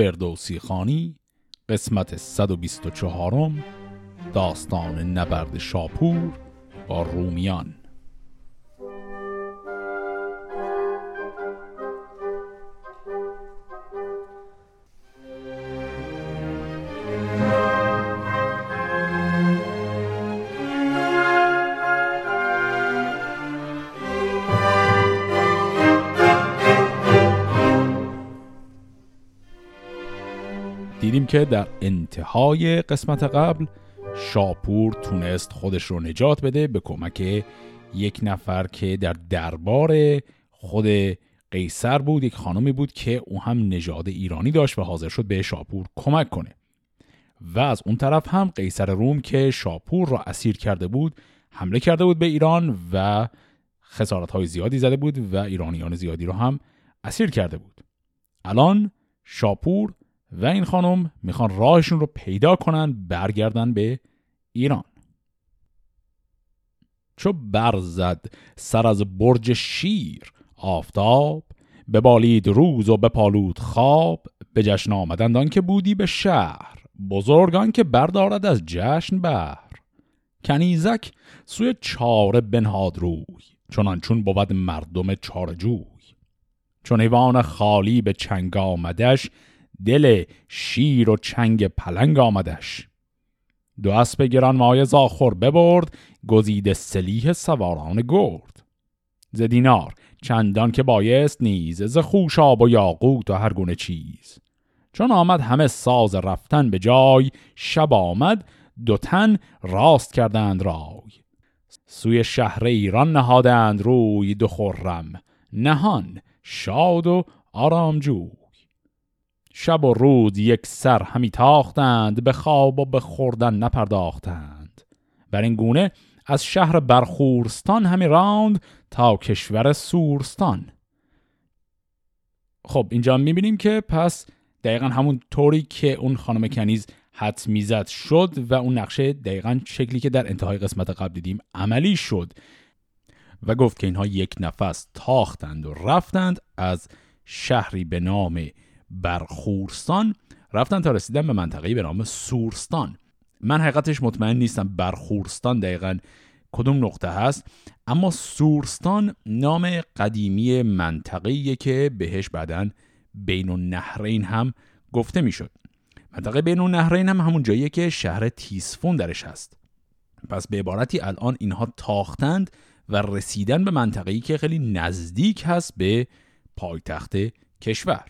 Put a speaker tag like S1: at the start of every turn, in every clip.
S1: فردوسی خانی قسمت 124 داستان نبرد شاپور با رومیان. که در انتهای قسمت قبل شاپور تونست خودش رو نجات بده به کمک یک نفر که در دربار خود قیصر بود یک خانمی بود که او هم نژاد ایرانی داشت و حاضر شد به شاپور کمک کنه. و از اون طرف هم قیصر روم که شاپور را اسیر کرده بود حمله کرده بود به ایران و خسارت های زیادی زده بود و ایرانیان زیادی رو هم اسیر کرده بود. الان شاپور و این خانم می‌خوان راهشون رو پیدا کنن برگردن به ایران. چو برزد سر از برج شیر آفتاب بالید روز و بپالود خواب به جشن آمدند که بودی به شهر بزرگان که بردارد از جشن بر کنیزک سوی چاره بنهاد روی چنان چون بود مردم چارجوی. چون ایوان خالی به چنگ آمدش دل شیر و چنگ پلنگ آمدش. دو اسب گران مای زاخور ببرد گزید سلیح سواران گرد. ز دینار چندان که بایست نیز ز خوشاب و یاقوت و هر گونه چیز. چون آمد همه ساز رفتن به جای شب آمد دو تن راست کردند رای. سوی شهر ایران نهادند روی دو خرم نهان شاد و آرامجو. شب و روز یک سر همی تاختند به خواب و به خوردن نپرداختند. بر این گونه از شهر برخورستان همی راند تا کشور سورستان. خب اینجا می‌بینیم که پس دقیقا همون طوری که اون خانم کنیز حد می‌زد شد و اون نقشه دقیقا شکلی که در انتهای قسمت قبل دیدیم عملی شد و گفت که اینها یک نفس تاختند و رفتند از شهری به نام برخورستان رفتن تا رسیدن به منطقه‌ای به نام سورستان. من حقیقتش مطمئن نیستم برخورستان دقیقا کدوم نقطه هست اما سورستان نام قدیمی منطقه‌ایه که بهش بعدا بین النهرین هم گفته می‌شد. منطقه بین النهرین هم همون جاییه که شهر تیسفون درش هست. پس به عبارتی الان اینها تاختند و رسیدن به منطقه‌ای که خیلی نزدیک هست به پایتخت کشور.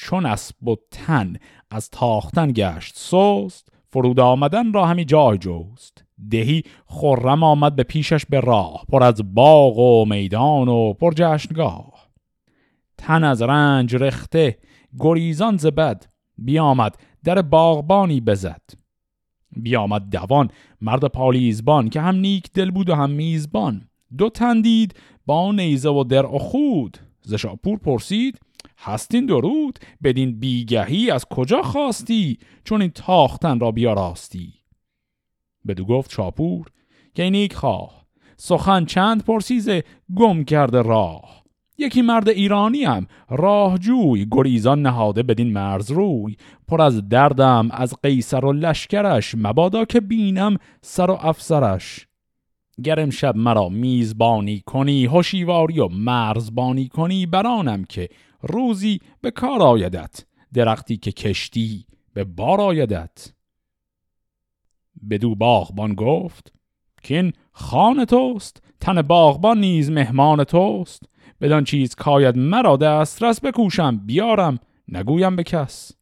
S1: چون اسب و تن از تاختن گشت سست فرود آمدن را همی جای جوست دهی خرم آمد به پیشش به راه پر از باغ و میدان و پر جشنگاه. تن از رنج رخته گریزان زبد بیامد در باغبانی بزد. بیامد دوان مرد پالیزبان که هم نیک دل بود و هم میزبان. دو تن دید با نیزه و در و خود زشاپور پرسید هستین درود؟ بدین بیگهی از کجا خواستی چون این تاختن را بیاراستی؟ بدو گفت شاپور که نیک خواه. سخن چند پرسیزه گم کرده راه. یکی مرد ایرانی هم راهجوی گریزان نهاده بدین مرز روی. پر از دردم از قیصر و لشکرش مبادا که بینم سر و افسرش. گرم شب مرا میزبانی کنی هوشیواری و مرزبانی کنی برانم که روزی به کار آیدت درختی که کشتی به بار آیدت. بدو باغبان گفت که این خان توست تن باغبان نیز مهمان توست. بدان چیز کاید مرا دسترس بکوشم بیارم نگویم به کس.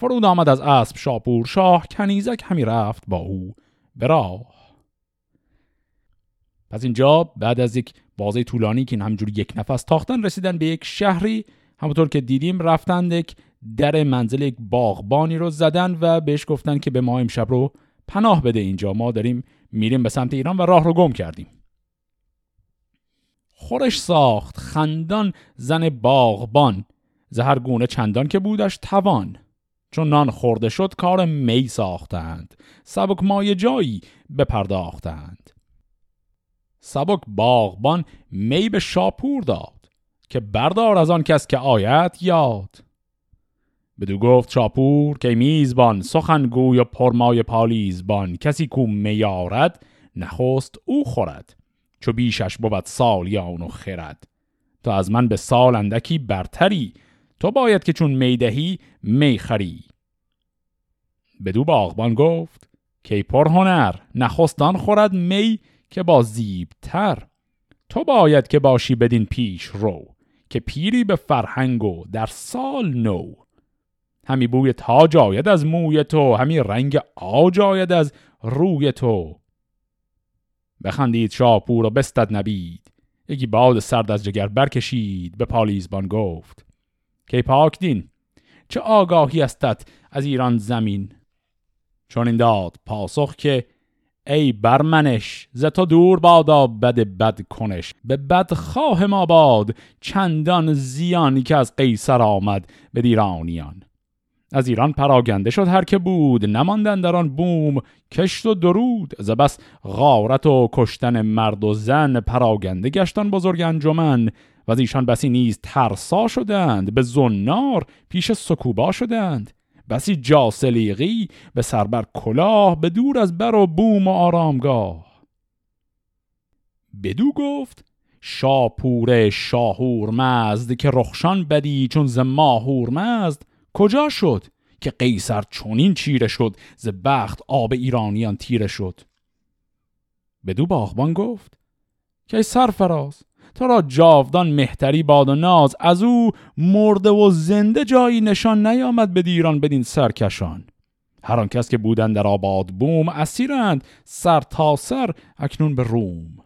S1: فرود آمد از اسب شاپور شاه کنیزک همی رفت با او به راه. پس اینجا بعد از یک بازه طولانی که این همجوری یک نفس تاختن رسیدن به یک شهری. همونطور که دیدیم رفتن یک در منزل یک باغبانی رو زدن و بهش گفتن که به ما امشب رو پناه بده اینجا. ما داریم میریم به سمت ایران و راه رو گم کردیم. خورش ساخت خندان زن باغبان. زهر گونه چندان که بودش توان. چون نان خورده شد کار می ساختند. سبک مای جایی بپرداختند. سبک باغبان می به شاپور داد که بردار از آن کس که آیت یاد. بدو گفت شاپور که میزبان سخنگوی و پرمای پالیزبان کسی کو میارد نخست او خورد چو بیشش بود سالیان و خرد. تو از من به سال اندکی برتری تو باید که چون می‌دهی می‌خری بدو باغبان گفت که پر هنر نخستان خورد می که با زیبتر تو باید که باشی بدین پیش رو که پیری به فرهنگ و در سال نو. همی بوی تاج آید از موی تو همی رنگ آج آید از روی تو. بخندید شاپور و بستد نبید یکی باد سرد از جگر برکشید به پالیزبان گفت. که پاک دین چه آگاهی استت از ایران زمین؟ چون این داد پاسخ که ای برمنش ز تو دور بادا بد بد کنش. به بد خواه ما باد چندان زیانی که از قیصر آمد به دیرانیان. از ایران پراگنده شد هر که بود نماندن در آن بوم. کشت و درود ز بس غارت و کشتن مرد و زن. پراگنده گشتن بزرگ انجمن. و از ایشان بسی نیز ترسا شدند به زنار پیش سکوبا شدند. بسی جاسلیقی به سربر کلاه به دور از بر و بوم و آرامگاه. بدو گفت شاپور شاهور مزد که رخشان بدی چون ز ماهور مزد کجا شد که قیصر چونین چیره شد ز بخت آب ایرانیان تیره شد؟ بدو باغبان گفت که سرفراز تو را جاودان مهتری باد و ناز از او مرده و زنده جایی نشان نیامد به دیران بدین سرکشان. هر آن کس که بودن در آباد بوم اسیرند سر تا سر اکنون به روم.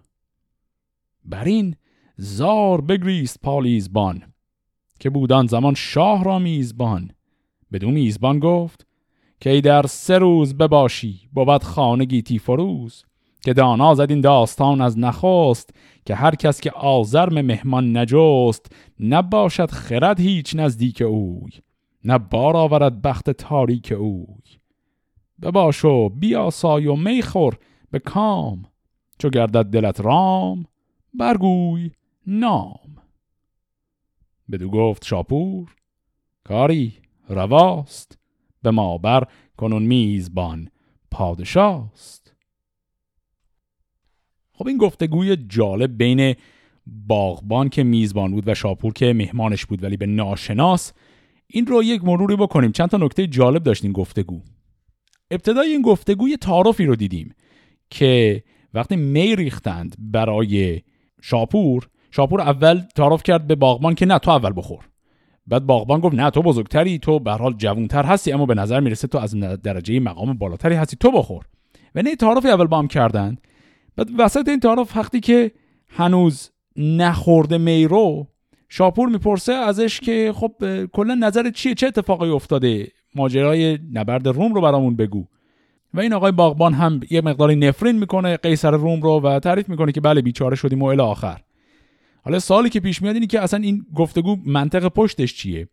S1: بر این زار بگریست پالیزبان که بودان زمان شاه را میزبان. بدو میزبان گفت که ای در سه روز بباشی بود خانه گیتی فروز که دانا زد این داستان از نخست که هر کس که آزرم مهمان نجست نباشد خرد هیچ نزدیک اوی نه بار آورد بخت تاریک اوی. بباشو بیاسای و میخور به کام چو گردد دلت رام برگوی نام. بدو گفت شاپور کاری رواست به ما بر کنون میزبان پادشاست. خب این گفتگوی جالب بین باغبان که میزبان بود و شاپور که مهمانش بود ولی به ناشناس این رو یک مروری بکنیم. چند تا نکته جالب داشت این گفتگو. ابتدای این گفتگو یه تعارفی رو دیدیم که وقتی می ریختند برای شاپور شاپور اول تعارف کرد به باغبان که نه تو اول بخور. بعد باغبان گفت نه تو بزرگتری تو به حال جوونتر هستی اما به نظر می‌رسه تو از درجه مقام بالاتری هستی تو بخور. و نه تعارف اول با هم کردن بعد وسط این تعارف وقتی که هنوز نخورده میرو شاپور می‌پرسه ازش که خب کلا نظر چیه؟ چه اتفاقی افتاده؟ ماجرای نبرد روم رو برامون بگو. و این آقای باغبان هم یه مقداری نفرین می‌کنه قیصر روم رو و تعریف می‌کنه که بله بیچاره شدیم و الی آخر. حالا سالی که پیش میاد اینی که اصلا این گفتگو منطق پشتش چیه؟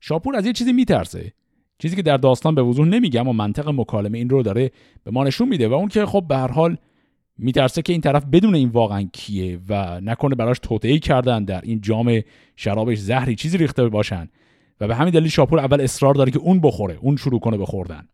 S1: شاپور از یه چیزی میترسه. چیزی که در داستان به وضوح نمیگم و منطق مکالمه این رو داره به ما نشون میده و اون که خب به هر حال میترسه که این طرف بدون این واقعا کیه و نکنه براش توطئه کردن در این جام شرابش زهری چیزی ریخته باشن. و به همین دلیل شاپور اول اصرار داره که اون بخوره اون شروع کنه به خوردن.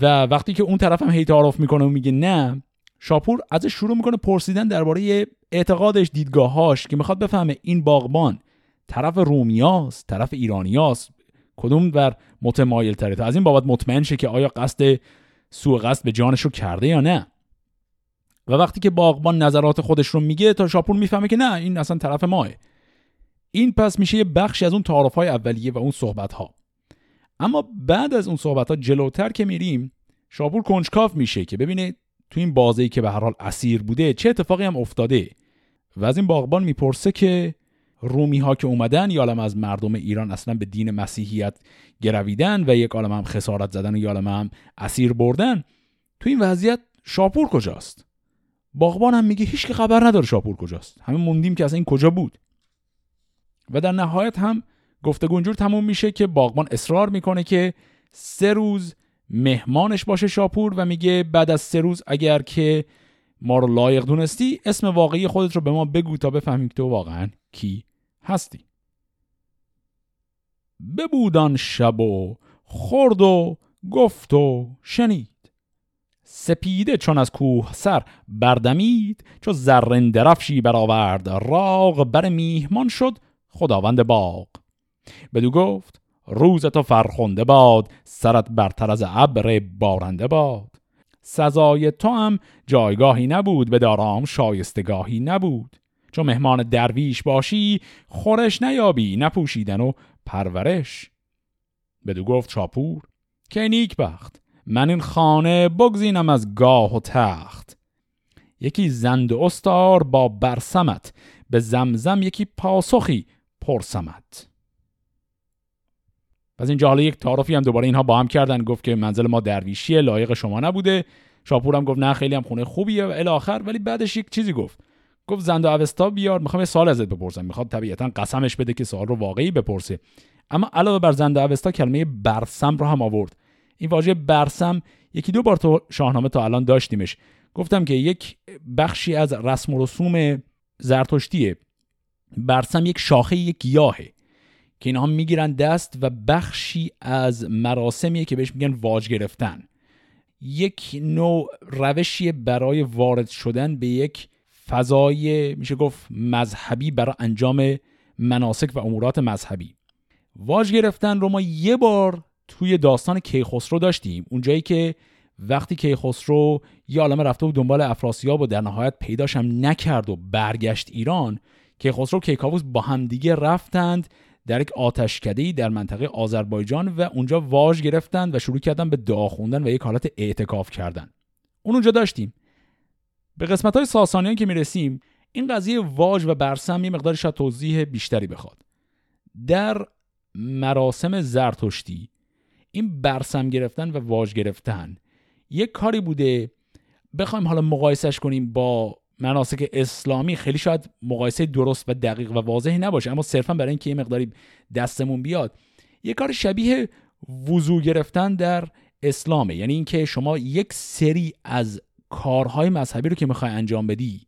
S1: و وقتی که اون طرف هم هی تعارف می‌کنه و میگه نه شاپور ازش شروع می‌کنه پرسیدن درباره اعتقادش دیدگاهاش که می‌خواد بفهمه این باغبان طرف رومیاست طرف ایرانیاست کدوم ور متمایل تره تا از این بابت مطمئن شه که آیا قصد سوء قصد به جانش رو کرده یا نه. و وقتی که باغبان نظرات خودش رو میگه تا شاپور می‌فهمه که نه این اصلا طرف ماه. این پس میشه یه بخشی از اون تعارف های اولیه و اون صحبت ها اما بعد از اون صحبت ها جلوتر که میریم شاپور کنجکاف میشه که ببینه تو این بازی که به هر حال اسیر بوده چه اتفاقی هم افتاده. و از این باغبان می‌پرسه که رومی ها که اومدن یا از مردم ایران اصلا به دین مسیحیت گرویدن و یک عالم هم خسارت زدن و یا هم اسیر بردن تو این وضعیت شاپور کجاست؟ باغبان هم میگه هیچ که خبر نداره شاپور کجاست. همه موندیم که اصلا این کجا بود. و در نهایت هم گفتگو اونجور تموم میشه که باغبان اصرار می‌کنه که سه روز مهمانش باشه شاپور و میگه بعد از سه روز اگر که ما رو لایق دونستی اسم واقعی خودت رو به ما بگو تا بفهمیم تو واقعا کی هستی. ببودان شب و خورد و گفت و شنید. سپیده چون از کوه سر بردمید چو زرین درفشی برآورد. راغ بر میهمان شد خداوند باغ. بدو گفت روز تو فرخنده باد سرت برتر از ابر بارنده باد. سزای تو هم جایگاهی نبود به دارام شایستگاهی نبود. چون مهمان درویش باشی خورش نیابی نپوشیدن و پرورش. بدو گفت چاپور که نیک بخت من این خانه بگزینم از گاه و تخت. یکی زند استار با برسمت به زمزم یکی پاسخی پرسمت. پس اینجا حالا یک تعارفی هم دوباره اینها با هم کردن گفت که منزل ما درویشیه لایق شما نبوده. شاپور هم گفت نه خیلی هم خونه خوبیه و الاخر ولی بعدش یک چیزی گفت. گفت زند اوستا بیار می‌خوام یه سال ازت بپرسم. می‌خواد طبیعتا قسمش بده که سوال رو واقعی بپرسه. اما علاوه بر زند اوستا کلمه برسم رو هم آورد. این واژه برسم یکی دو بار تو شاهنامه تا الان داشتیمش. گفتم که یک بخشی از رسم و رسوم زرتشتیه. برسم یک شاخه یک گیاهه که اینها می‌گیرن دست و بخشی از مراسمیه که بهش میگن واج گرفتن. یک نوع روشی برای وارد شدن به یک فضای میشه گفت مذهبی برای انجام مناسک و امورات مذهبی. واج گرفتن رو ما یه بار توی داستان کیخسرو داشتیم. اونجایی که وقتی کیخسرو یه عالمه رفته بود دنبال افراسیاب و در نهایت پیداش هم نکرد و برگشت ایران کیخسرو و کیکاووس با همدیگه رفتند در یک آتشکده در منطقه آذربایجان و اونجا واژ گرفتند و شروع کردن به دعا خوندن و یک حالت اعتکاف کردن. اون اونجا داشتیم. به قسمت های ساسانیان که می‌رسیم این قضیه واژ و برسم یه مقدار شاید توضیح بیشتری بخواد. در مراسم زرتشتی این برسم گرفتن و واژ گرفتن. یک کاری بوده بخوایم حالا مقایسش کنیم با مناسک اسلامی. خیلی شاید مقایسه درست و دقیق و واضحی نباشه اما صرفا برای اینکه یه مقداری دستمون بیاد. یه کار شبیه وضوع گرفتن در اسلامه. یعنی اینکه شما یک سری از کارهای مذهبی رو که می‌خوای انجام بدی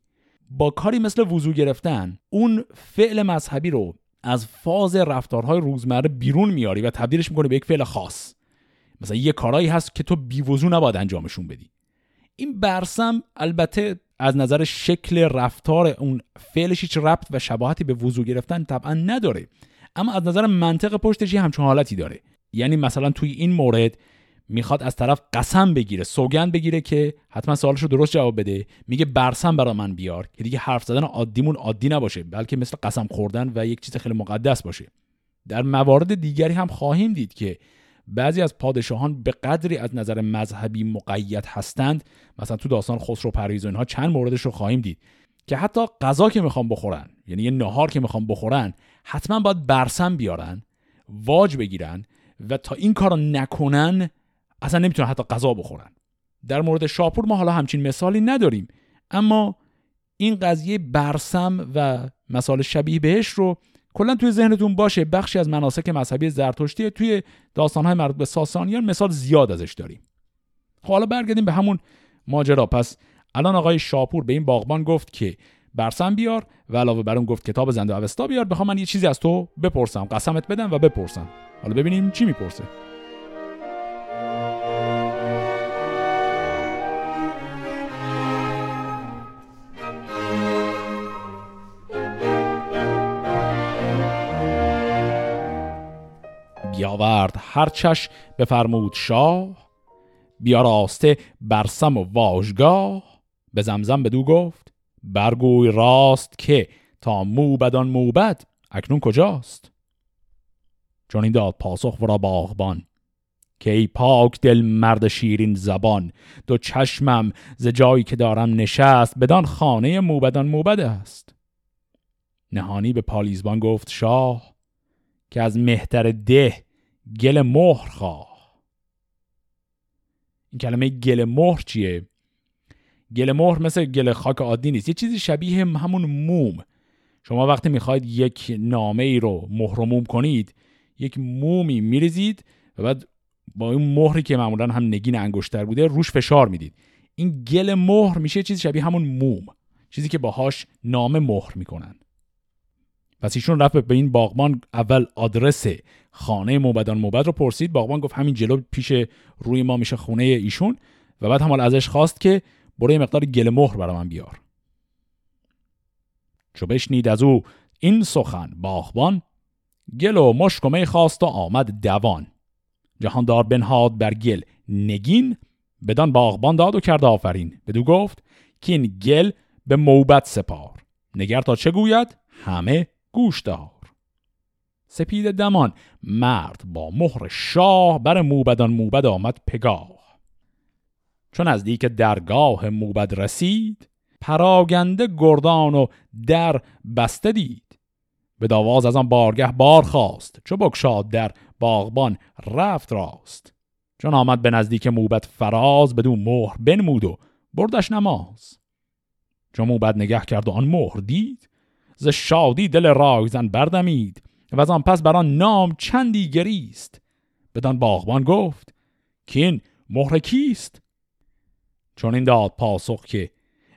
S1: با کاری مثل وضوع گرفتن اون فعل مذهبی رو از فاز رفتارهای روزمره بیرون میاری و تبدیلش می‌کنه به یک فعل خاص. مثلا یه کارهایی هست که تو بیوضو نباید انجامشون بدی. این برسم البته از نظر شکل رفتار اون فعلش هیچ ربط و شباهتی به وضو گرفتن طبعا نداره. اما از نظر منطق پشتش یه همچون حالتی داره. یعنی مثلا توی این مورد می‌خواد از طرف قسم بگیره سوگند بگیره که حتما سوالش رو درست جواب بده. میگه برسم برا من بیار که دیگه حرف زدن عادیمون عادی نباشه بلکه مثل قسم خوردن و یک چیز خیلی مقدس باشه. در موارد دیگری هم خواهیم دید که بعضی از پادشاهان به قدری از نظر مذهبی مقید هستند. مثلا تو داستان خسرو پرویز و اینها چند موردش رو خواهیم دید که حتی غذا که می‌خوام بخورن یعنی یه نهار که می‌خوام بخورن حتما باید برسم بیارن واج بگیرن و تا این کارو نکنن اصلا نمی‌تونن حتی غذا بخورن. در مورد شاپور ما حالا همچین مثالی نداریم. اما این قضیه برسم و مثال شبیه بهش رو کلا توی ذهنتون باشه. بخشی از مناسک مذهبی زرتشتی توی داستانهای مربوط به ساسانیان مثال زیاد ازش داریم. خب حالا برگردیم به همون ماجرا. پس الان آقای شاپور به این باغبان گفت که برسم بیار و علاوه بر اون گفت کتاب زنده اوستا بیار. بخوام من یه چیزی از تو بپرسم. قسمت بدم و بپرسم. حالا ببینیم چی می‌پرسه. بیاورد هر چش بفرمود شاه بیاراسته برسم و واژگاه. به زمزم بدو گفت برگوی راست که تا موبدان موبد اکنون کجاست؟ چون این داد پاسخ ورا باغبان که ای پاک دل مرد شیرین زبان دو چشمم ز جایی که دارم نشست بدان خانه موبدان موبد است. نهانی به پالیزبان گفت شاه که از مهتر ده گل مهر خواه. این کلمه گل مهر چیه؟ گل مهر مثل گل خاک عادی نیست. یه چیزی شبیه همون موم. شما وقتی می‌خواید یک نامه ای رو مهر موم کنید یک مومی میریزید و بعد با این مهری که معمولا هم نگین انگشتر بوده روش فشار می‌دید. این گل مهر میشه چیزی شبیه همون موم. چیزی که باهاش نامه مهر می‌کنن. پس ایشون رفت به این باغبان اول آدرس خانه موبدان. موبد رو پرسید. باغبان گفت همین جلو پیش روی ما میشه خونه ایشون و بعد هم ازش خواست که برو یه مقدار گل مهر برا من بیار. چو بشنید از او این سخن باغبان گل و مشک و می خواست و آمد دوان. جهاندار بنهاد بر گل نگین بدان باغبان داد و کرد آفرین. بدو گفت که این گل به موبت سپار. نگر تا چه گوید؟ همه گوش دار. سپید دمان مرد با مهر شاه بر موبدان موبد آمد پگاه. چون از دیک درگاه موبد رسید پراگنده گردان و در بسته دید. به داواز از آن بارگه بار خواست چو بکشاد در باغبان رفت راست. چون آمد به نزدیک موبت فراز بدو مهر بنمود و بردش نماز. چون موبت نگه کرد و آن مهر دید ز شادی دل رایزن بردمید و از آن پس بر آن نام چندی گریست. بدان باغبان گفت که این مهر کیست؟ چون این داد پاسخ که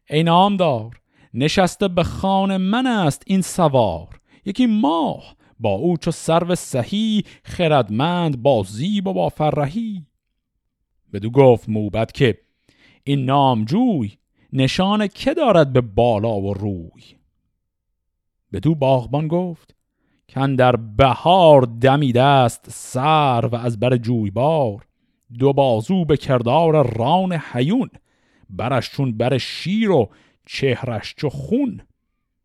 S1: ای نامدار نشسته به خانه من است این سوار. یکی ماه با او چو سرو سهی خردمند با زیب و با فرهی. بدو گفت موبت که این نامجوی نشان که دارد به بالا و روی؟ بدو باغبان گفت کن در بهار دمیده است سر و از بر جویبار دو بازو به کردار ران حیون برش چون بر شیر و چهرش چو خون.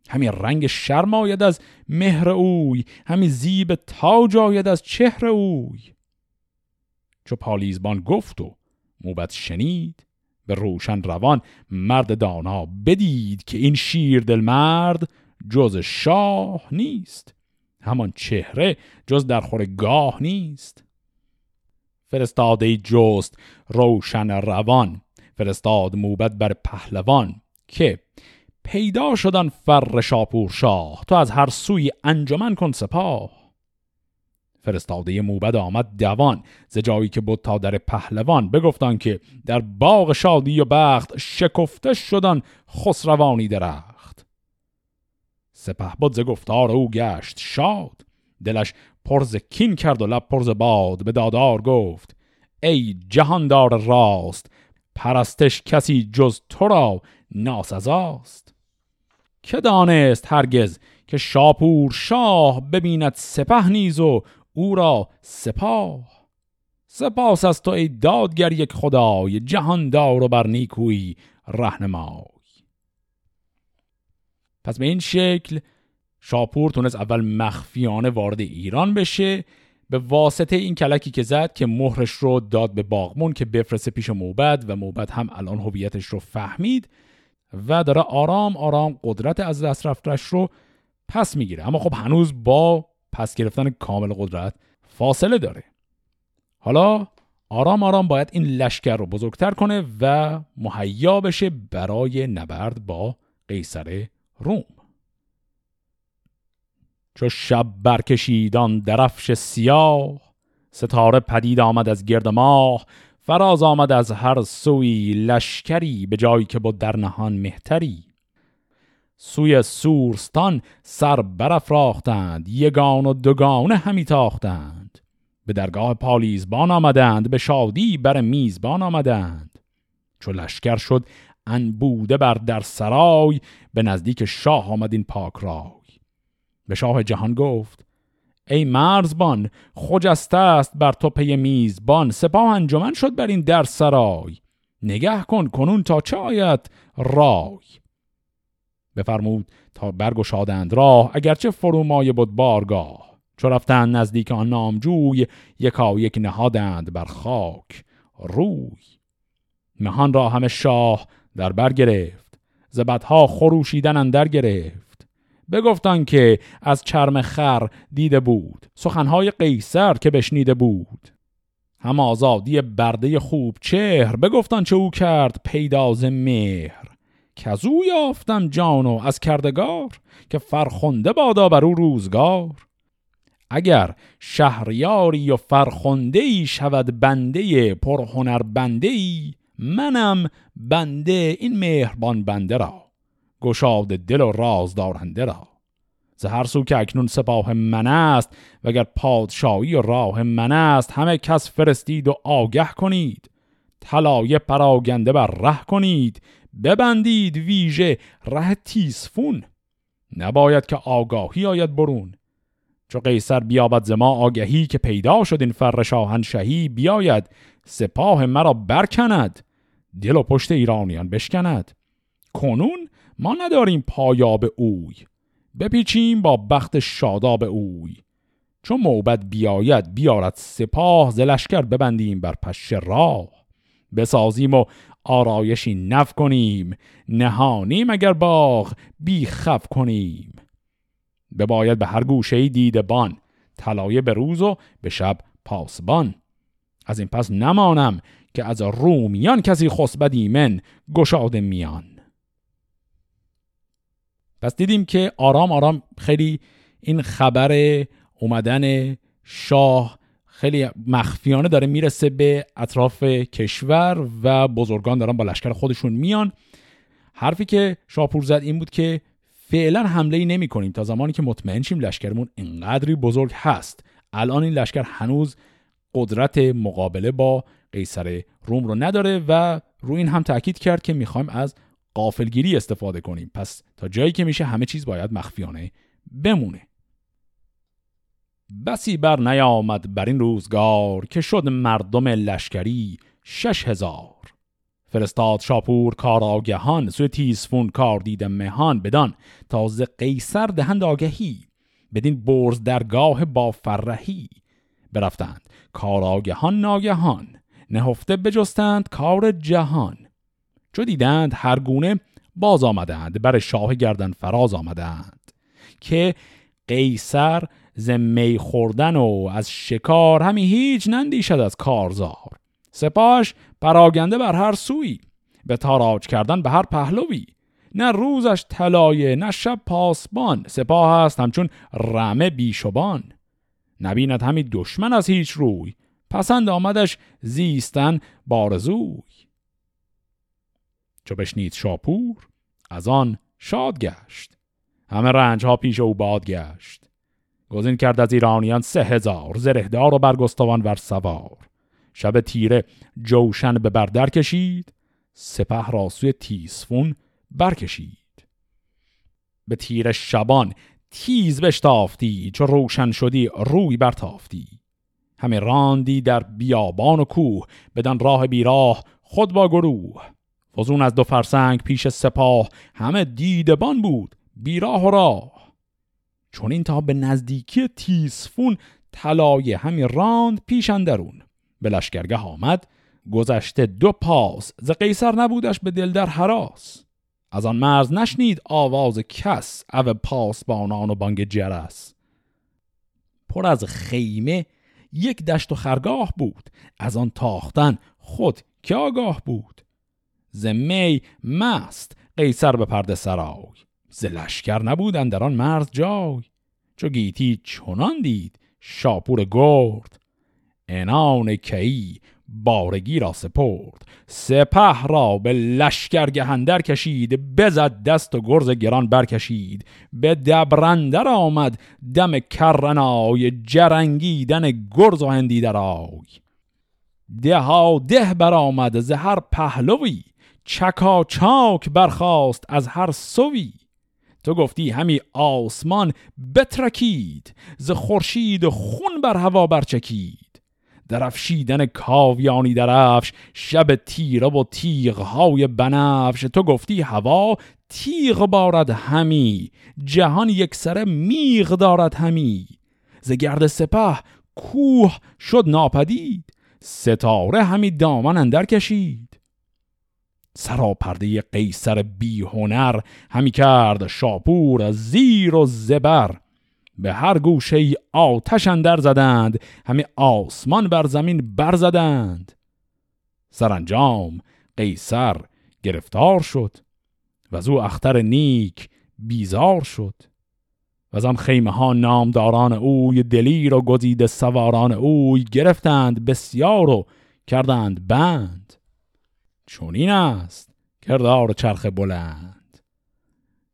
S1: همین رنگ شرم آید از مهر اوی همین زیب تاج آید از چهر اوی. چو پالیزبان گفت و موبت شنید به روشن روان مرد دانا بدید که این شیر دل مرد جز شاه نیست. همان چهره جز در خور گاه نیست. فرستاده جست روشن روان فرستاد موبت بر پهلوان که پیدا شدن فر شاپور شاه تو از هر سوی انجمن کن سپاه. فرستاده موبد آمد دوان ز جایی که بود تا در پهلوان بگفتان که در باغ شادی و بخت شکفته شدن خسروانی درخت. سپه بود ز گفتار او گشت شاد دلش پرز کین کرد و لب پرز باد به دادار گفت ای جهاندار راست پرستش کسی جز تو را ناسزاست. که دانست هرگز که شاپور شاه ببیند سپه نیز و او را سپاه؟ سپاس از تو ای دادگر یک خدای جهاندار و بر نیکویی رهنمای. پس به این شکل شاپور تونست اول مخفیانه وارد ایران بشه به واسطه این کلکی که زد که مهرش رو داد به باغمون که بفرسته پیش موبد و موبد هم الان هویتش رو فهمید و داره آرام آرام قدرت از دست رفتش رو پس می‌گیره. اما خب هنوز با پس گرفتن کامل قدرت فاصله داره. حالا آرام آرام باید این لشکر رو بزرگتر کنه و مهیا بشه برای نبرد با قیصر روم. چو شب برکشیدان درفش سیاه ستاره پدید آمد از گرد ماه فراز آمد از هر سوی لشکری به جایی که بود در نهان مهتری. سوی سورستان سر برافراختند یگان و دوگانه همی تاختند. به درگاه پالیزبان آمدند به شادی بر میزبان آمدند. چو لشکر شد انبوده بر در سرای به نزدیک شاه آمد این پاک رای. به شاه جهان گفت ای مرزبان خجسته است بر تو پی میزبان سپاه انجمن شد بر این در سرای. نگه کن کنون تا چه آید رای. بفرمود تا برگشادند راه اگرچه فرومایه بود بارگاه. چو رفتند نزدیک آن نامجوی یکا یک نهادند بر خاک روی. مهان را همه شاه در بر گرفت. زبدها خروشیدن اندر گرفت. بگفتان که از چرم خر دیده بود. سخنهای قیصر که بشنیده بود. هم آزادی برده خوب چهر. بگفتان چه او کرد پیداز مهر. که از او یافتم جانو از کردگار. که فرخنده بادا بر او روزگار. اگر شهریاری و فرخنده ای شود بنده پرهنر بنده ای منم بنده این مهربان بنده را گشاد دل و راز دارنده را. ز سو که اکنون سپاه من است وگر پادشاهی و راه من است همه کس فرستید و آگه کنید. طلایه پراگنده بر ره کنید ببندید ویژه ره تیسفون نباید که آگاهی آید برون. چو قیصر بیابد زما آگهی که پیدا شد این فر شاهنشهی بیاید سپاه مرا برکند. دل و پشت ایرانیان بشکند. کنون ما نداریم پایاب اوی. بپیچیم با بخت شاداب اوی. چون موبت بیاید بیارد سپاه زلشکر ببندیم بر پش راه. بسازیم و آرایشی نف کنیم. نهانیم اگر باغ بی خف کنیم. بباید به هر گوشه دیده بان. طلایه به روز و به شب پاسبان. از این پس نمانم که از رومیان کسی خسبد ایمن گشاده میان. پس دیدیم که آرام آرام خیلی این خبر اومدن شاه خیلی مخفیانه داره می‌رسه به اطراف کشور و بزرگان دارن با لشکر خودشون میان. حرفی که شاپور زد این بود که فعلا حمله ای نمی کنیم تا زمانی که مطمئن شیم لشکرمون انقدری بزرگ هست. الان این لشکر هنوز قدرت مقابله با قیصر روم رو نداره و روی این هم تاکید کرد که می‌خوایم از قافلگیری استفاده کنیم. پس تا جایی که میشه همه چیز باید مخفیانه بمونه. بسی بر نیامد بر این روزگار که شد مردم لشکری شش هزار. فرستاد شاپور کار آگهان سوی تیزفون کار دیده مهان بدان تازه قیصر دهند آگهی بدین برز درگاه با فرهی. برفتند کار آگهان ناگهان نهفته بجستند کار جهان. چو دیدند هر گونه باز آمدند بر شاه گردن فراز آمدند که قیصر ز می خوردن و از شکار همی هیچ نندیشد از کارزار. سپاش پراگنده بر هر سوی به تاراج کردن به هر پهلوی. نه روزش طلایه نه شب پاسبان سپاه هست همچون رمه بیشبان. نبیند همی دشمن از هیچ روی. پسند آمدش زیستن بارزوی چو بشنید شاپور از آن شاد گشت. همه رنج ها پیش او باد گشت. گزین کرد از ایرانیان سه هزار زرهدار و برگستوان ور سوار. شب تیره جوشن به بردر کشید سپه را سوی تیسفون برکشید. به تیر شبان تیز بشتافتی چو روشن شدی روی برتافتی. همه راندی در بیابان و کوه بدن راه بیراه خود با گروه. فزون از دو فرسنگ پیش سپاه همه دیدبان بود بیراه و راه. چون این تا به نزدیکی تیسفون طلایه همی راند پیش اندرون. به لشکرگه آمد گذشته دو پاس ز قیصر نبودش به دل در حراس. از آن مرز نشنید آواز کس او پاسبانان و بانگ جرس. پر از خیمه یک دشت و خرگاه بود. از آن تاختن خود که آگاه بود. ز می مست قیصر به پرده سرای. ز لشکر نبودن در آن مرز جای. چو گیتی چنان دید شاپور گرد. انان کی بارگی را سپرد. سپه را به لشکر گهندر کشید بزد دست و گرز گران برکشید. به دبرندر آمد دم کرنای جرنگیدن گرز و هندی ده ها ده برآمد ز هر پهلوی چکا چاک برخاست از هر سوی. تو گفتی همی آسمان بترکید ز خورشید خون بر هوا برچکید. درفشیدن کاویانی درفش شب تیره و تیغ های بنفش. تو گفتی هوا تیغ بارد همی جهان یک سره میغ دارد همی. ز گرد سپه کوه شد ناپدید ستاره همی دامن اندر کشید. سراپرده قیصر بی هنر همی کرد شاپور زیر و زبر. به هر گوشه ای آتش اندر زدند همی آسمان بر زمین برزدند سرانجام قیصر گرفتار شد و از او اختر نیک بیزار شد. و آن خیمه ها نامداران اوی دلیر و گزیده سواران اوی گرفتند بسیار و کردند بند. چون این است کردار چرخ بلند.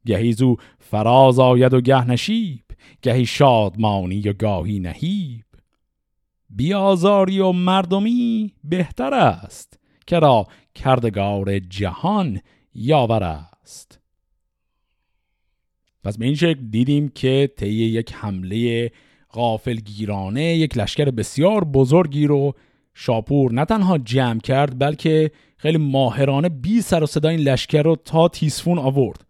S1: گهی زو فراز آید و گه نشیب. گهی شادمانی و گاهی نهیب. بیازاری و مردمی بهتر است که را کردگار جهان یاور است. پس به این شکل دیدیم که طی یک حمله غافلگیرانه یک لشکر بسیار بزرگی رو شاپور نه تنها جمع کرد بلکه خیلی ماهرانه بی سر و صدا این لشکر رو تا تیسفون آورد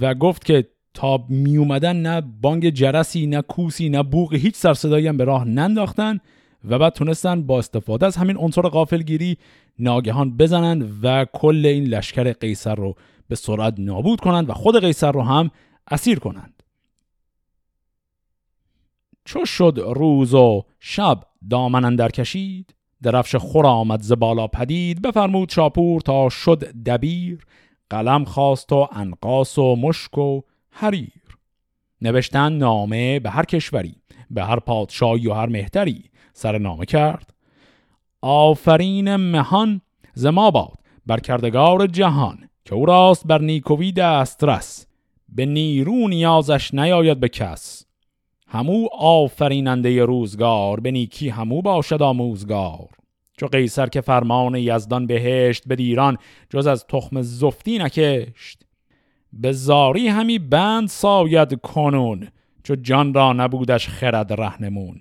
S1: و گفت که تا می اومدن نه بانگ جرسی نه کوسی نه بوغ هیچ سر صدایی هم به راه ننداختن و بعد تونستن با استفاده از همین عنصر غافلگیری ناگهان بزنن و کل این لشکر قیصر رو به سرعت نابود کنند و خود قیصر رو هم اسیر کنند. چو شد روز و شب دامن اندر کشید درفش خور آمد ز بالا پدید بفرمود شاپور تا شد دبیر قلم خواست و انقاس و مشک و حریر. نوشتن نامه به هر کشوری به هر پادشاهی و هر مهتری. سر نامه کرد. آفرین مهان زما باد بر کردگار جهان که او راست بر نیکوی دسترس. به نیرو نیازش نیاید به کس. همو آفریننده روزگار به نیکی همو باشد آموزگار. چو قیصر که فرمان یزدان بهشت به دیران جز از تخم زفتی نکشت. به زاری همی بند ساید کنون چو جان را نبودش خرد رهنمون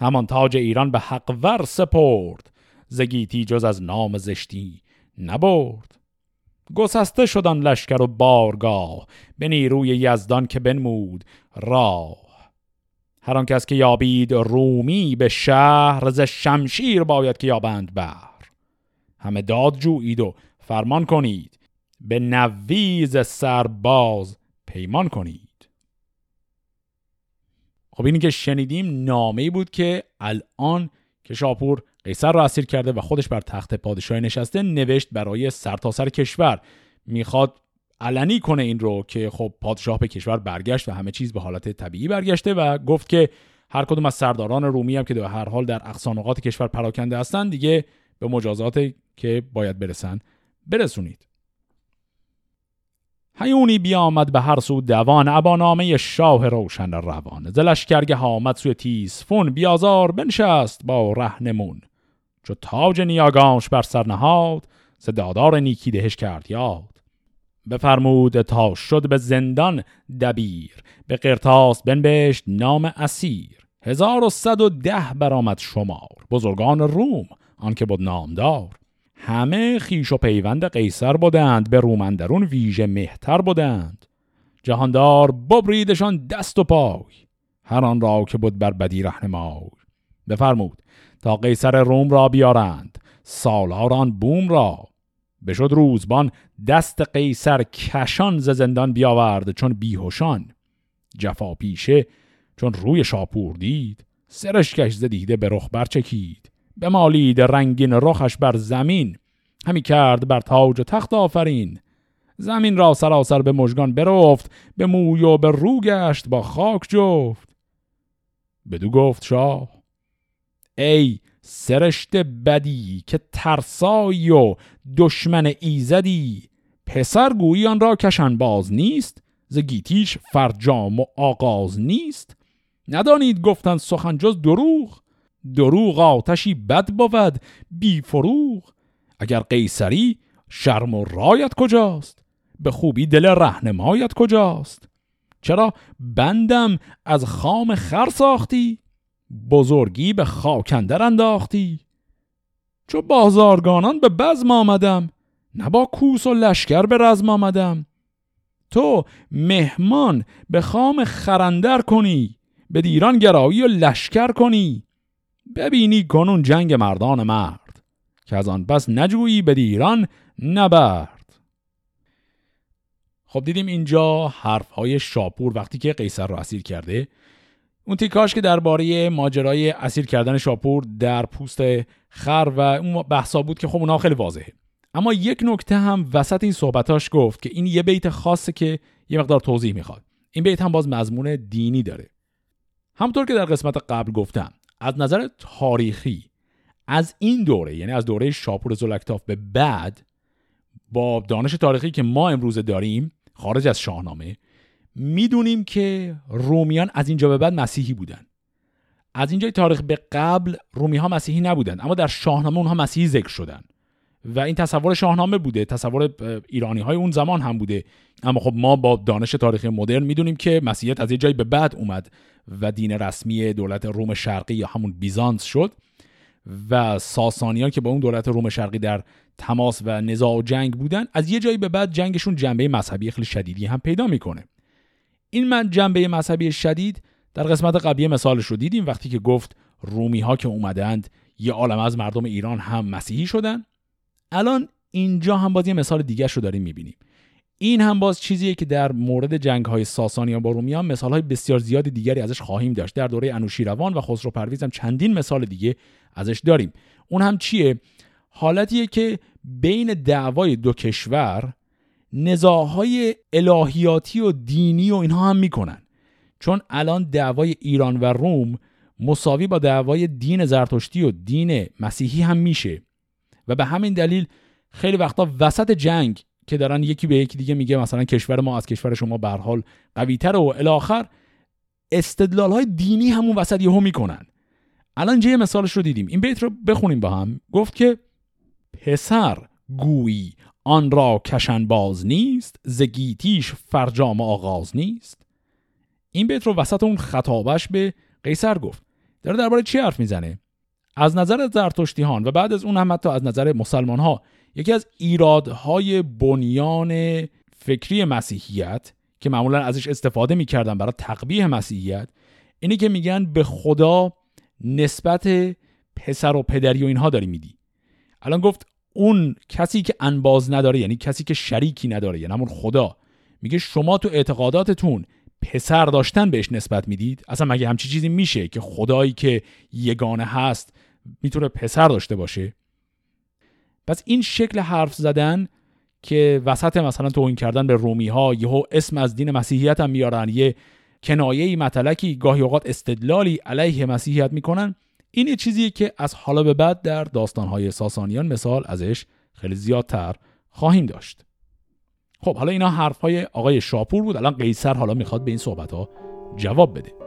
S1: همان تاج ایران به حق ور سپرد زگیتی جز از نام زشتی نبرد. گسسته شدن لشکر و بارگاه به نیروی یزدان که بنمود راه. هر کس که یابید رومی به شهر ز شمشیر باید که یابند بر همه داد جویید و فرمان کنید به نویز سرباز پیمان کنید. خب اینی که شنیدیم نامه بود که الان که شاپور قیصر را اسیر کرده و خودش بر تخت پادشاهی نشسته نوشت برای سرتاسر سر کشور. می‌خواد علنی کنه این رو که خب پادشاه به کشور برگشت و همه چیز به حالت طبیعی برگشته و گفت که هر کدوم از سرداران رومی هم که در هر حال در اقصانقات کشور پراکنده هستند دیگه به مجازات که باید برسن برسونید. هیونی بیامد به هر سو دوان ابا نامه شاه روشن روان. کرگه آمد سوی تیسفون بیازار بنشست با رهنمون. چو تاج نیاگانش بر سر نهاد ز دادار نیکی دهش کرد یاد. بفرمود تا شد به زندان دبیر به قرتاس بنبشت نام اسیر. هزار و صد و ده برآمد شمار. بزرگان روم آنکه بود نامدار. همه خیش و پیوند قیصر بودند به رومندرون ویژه مهتر بودند. جهاندار ببریدشان دست و پای هر آن را که بود بر بدی رهنمای بفرمود تا قیصر روم را بیارند سالار آن بوم را. بشد روزبان دست قیصر کشان ز زندان بیاورد چون بیهوشان. جفا پیشه چون روی شاپور دید سرش کش زدیده به رخ برچکید. مالید رنگین رخش بر زمین. همی کرد بر تاج و تخت آفرین. زمین را سراسر به مژگان برفت به موی و به رو گشت با خاک جفت. بدو گفت شاه ای سرشت بدی که ترسایی و دشمن ایزدی پسر گویی آن را کشن باز نیست ز گیتیش فرجام و آغاز نیست. ندانید گفتن سخن جز دروغ؟ دروغ آتشی بد بود بی فروغ. اگر قیصری شرم و رایت کجاست؟ به خوبی دل رهنمایت کجاست؟ چرا بندم از خام خر ساختی؟ بزرگی به خاکندر انداختی. چو بازارگانان به بزم آمدم نه با کوس و لشکر به رزم آمدم. تو مهمان به خام خرندر کنی به دیران گرایی و لشکر کنی. ببینی کنون جنگ مردان مرد که از آن بس نجویی به دیران نبرد. خب دیدیم اینجا حرف های شاپور وقتی که قیصر رو اسیر کرده. اون تیکاش که درباره ماجرای اسیر کردن شاپور در پوست خر و اون بحثا بود که خب اونها خیلی واضحه. اما یک نکته هم وسط این صحبتاش گفت که این یه بیت خاصه که یه مقدار توضیح می‌خواد. این بیت هم باز مضمون دینی داره. همطور که در قسمت قبل گفتم از نظر تاریخی از این دوره یعنی از دوره شاپور زلکتاف به بعد با دانش تاریخی که ما امروزه داریم خارج از شاهنامه می‌دونیم که رومیان از اینجا به بعد مسیحی بودن. از اینجای تاریخ به قبل رومی ها مسیحی نبودن اما در شاهنامه اونها مسیحی ذکر شدن. و این تصور شاهنامه بوده تصور ایرانی های اون زمان هم بوده. اما خب ما با دانش تاریخی مدرن می‌دونیم که مسیحیت از یه جایی به بعد اومد و دین رسمی دولت روم شرقی یا همون بیزانس شد و ساسانیان که با اون دولت روم شرقی در تماس و نزاع و جنگ بودن از یه جایی به بعد جنگشون جنبه مذهبی خیلی شدیدی هم پیدا می‌کنه. این من جنبه مذهبی شدید در قسمت قبلی مثالش رو دیدیم وقتی که گفت رومی ها که اومدند یه عالم از مردم ایران هم مسیحی شدن. الان اینجا هم باز یه مثال دیگه رو داریم می‌بینیم. این هم باز چیزیه که در مورد جنگ های ساسانیان با رومیان مثال های بسیار زیاد دیگری ازش خواهیم داشت. در دوره انوشیروان و خسرو پرویز هم چندین مثال دیگه ازش داریم. اون هم چیه؟ حالتیه که بین دعوای دو کشور نزاهای الهیاتی و دینی و اینها هم می‌کنن. چون الان دعوای ایران و روم مساوی با دعوای دین زرتشتی و دین مسیحی هم میشه. و به همین دلیل خیلی وقتا وسط جنگ که دارن یکی به یکی دیگه میگه مثلا کشور ما از کشور شما به حال قویتر و الاخر استدلال های دینی همون وسط یهو می‌کنن. الان یه مثالش رو دیدیم. این بیت رو بخونیم با هم. گفت که پسر گویی آن را کشن باز نیست زگیتیش فرجام آغاز نیست. این بیت رو وسط اون خطابش به قیصر گفت. داره درباره چی حرف می‌زنه؟ از نظر زرتشتیهان و بعد از اون هم حتی از نظر مسلمان ها یکی از ایرادهای بنیان فکری مسیحیت که معمولا ازش استفاده می‌کردن برای تقبیه مسیحیت اینی که میگن به خدا نسبت پسر و پدری و اینها داری میدی. الان گفت اون کسی که انباز نداره یعنی کسی که شریکی نداره یعنی همون خدا میگه شما تو اعتقاداتتون پسر داشتن بهش نسبت می‌دید؟ اصلا مگه همچی چیزی میشه که خدایی که یگانه هست می‌تونه پسر داشته باشه. پس این شکل حرف زدن که وسط مثلا توهین کردن به رومی ها یهو اسم از دین مسیحیت هم میارن یه کنایه مطلقی گاهی اوقات استدلالی علیه مسیحیت می‌کنن این یه چیزیه که از حالا به بعد در داستانهای ساسانیان مثال ازش خیلی زیادتر خواهیم داشت. خب حالا اینا حرفهای آقای شاپور بود الان قیصر حالا می‌خواد به این صحبت ها جواب بده.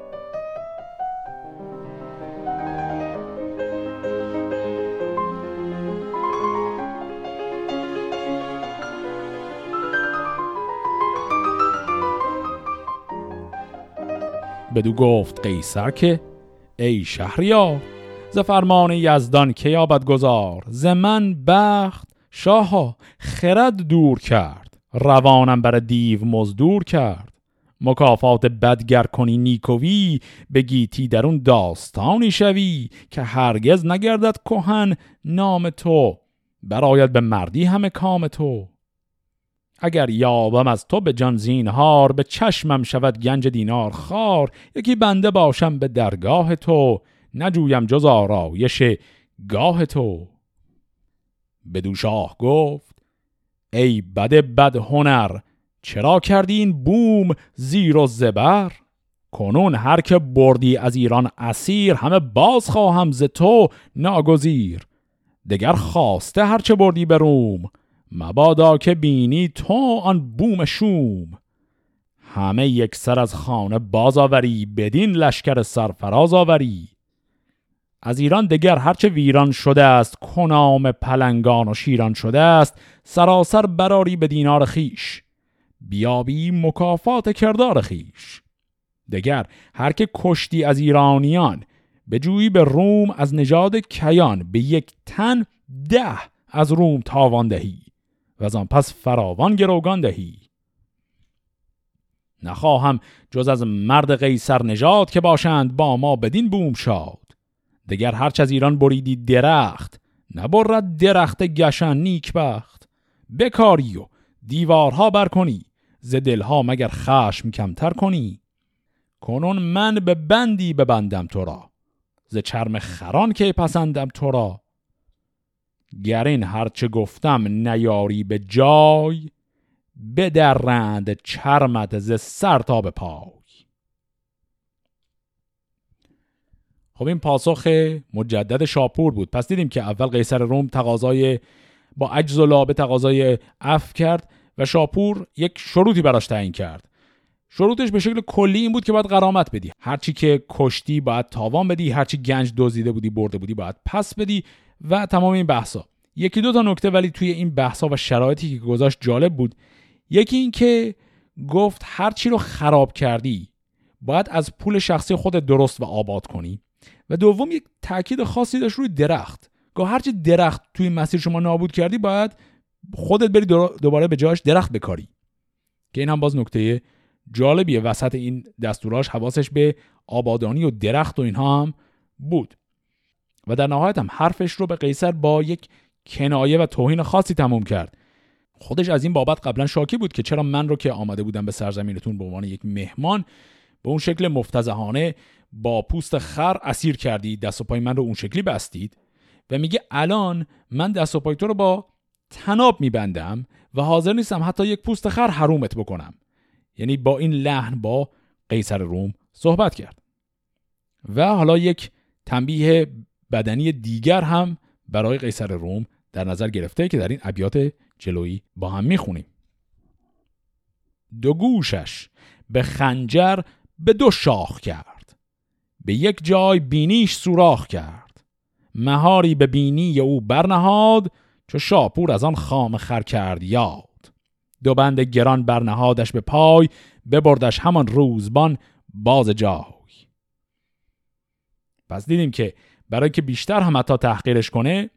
S1: بدو گفت قیصر که ای شهریار ز فرمان یزدان که یابد گذار ز من بخت شاها خرد دور کرد روانم بر دیو مزدور کرد. مکافات بدگر کنی نیکوی بگیتی در اون داستانی شوی که هرگز نگردد کهن نام تو. براید به مردی همه کام تو. اگر یابم از تو به جان زینهار به چشمم شود گنج دینار خار یکی بنده باشم به درگاه تو نجویم جز آرایش گاه تو. بدو شاه گفت ای بد بد هنر چرا کردی این بوم زیر و زبر؟ کنون هر که بردی از ایران اسیر همه باز خواهم ز تو ناگزیر. دگر خواسته هرچه بردی به روم مبادا که بینی تو آن بوم شوم. همه یک سر از خانه باز آوری بدین لشکر سرفراز آوری. از ایران دگر هرچه ویران شده است کنام پلنگان و شیران شده است سراسر براری به دینار خیش. بیابی مکافات کردار خیش. دگر هر که کشتی از ایرانیان به جویی به روم از نژاد کیان به یک تن ده از روم تاوان دهی. و از آن پس فراوان گروگان دهی. نخواهم جز از مرد قیصر نژاد که باشند با ما بدین بوم شاد. دگر هرچ از ایران بریدی درخت نبرد درخت گشن نیک بخت بکاری و دیوارها برکنی ز دلها مگر خشم کمتر کنی. کنون من به بندی ببندم تو را ز چرم خران که پسندم تو را. گرین هرچه گفتم نیاری به جای بدرند چرمت ز سر تا به پای. خب این پاسخ مجدد شاپور بود. پس دیدیم که اول قیصر روم تقاضای با عجز و لابه تقاضای اف کرد و شاپور یک شروطی براش تعیین کرد. شروطش به شکل کلی این بود که باید قرامت بدی. هرچی که کشتی باید تاوان بدی هرچی گنج دزدیده بودی برده بودی باید پس بدی. و تمام این بحثا یکی دو تا نکته ولی توی این بحثا و شرایطی که گذاشت جالب بود. یکی این که گفت هرچی رو خراب کردی باید از پول شخصی خود درست و آباد کنی. و دوم یک تاکید خاصی داشت روی درخت. گفت هرچی درخت توی مسیر شما نابود کردی باید خودت بری دوباره به جاش درخت بکاری. که این هم باز نکته جالبیه. وسط این دستوراش حواسش به آبادانی و درخت و اینها هم بود. و در نهایت هم حرفش رو به قیصر با یک کنایه و توهین خاصی تموم کرد. خودش از این بابت قبلا شاکی بود که چرا من رو که آمده بودم به سرزمینتون به عنوان یک مهمان به اون شکل مفتزهانه با پوست خر اسیر کردید دست و پای من رو اون شکلی بستید؟ و میگه الان من دست و پای تو رو با تناب میبندم و حاضر نیستم حتی یک پوست خر حرومت بکنم. یعنی با این لحن با قیصر روم صحبت کرد. و حالا یک تنبیه بدنی دیگر هم برای قیصر روم در نظر گرفته که در این ابیات جلویی با هم می‌خونیم. دو گوشش به خنجر به دو شاخ کرد. به یک جای بینیش سوراخ کرد. مهاری به بینی او برنهاد چو شاپور از آن خام خر کرد یاد. دو بند گران برنهادش به پای ببردش همان روزبان باز جای. پس دیدیم که برای که بیشتر هم حتی تحقیرش کنه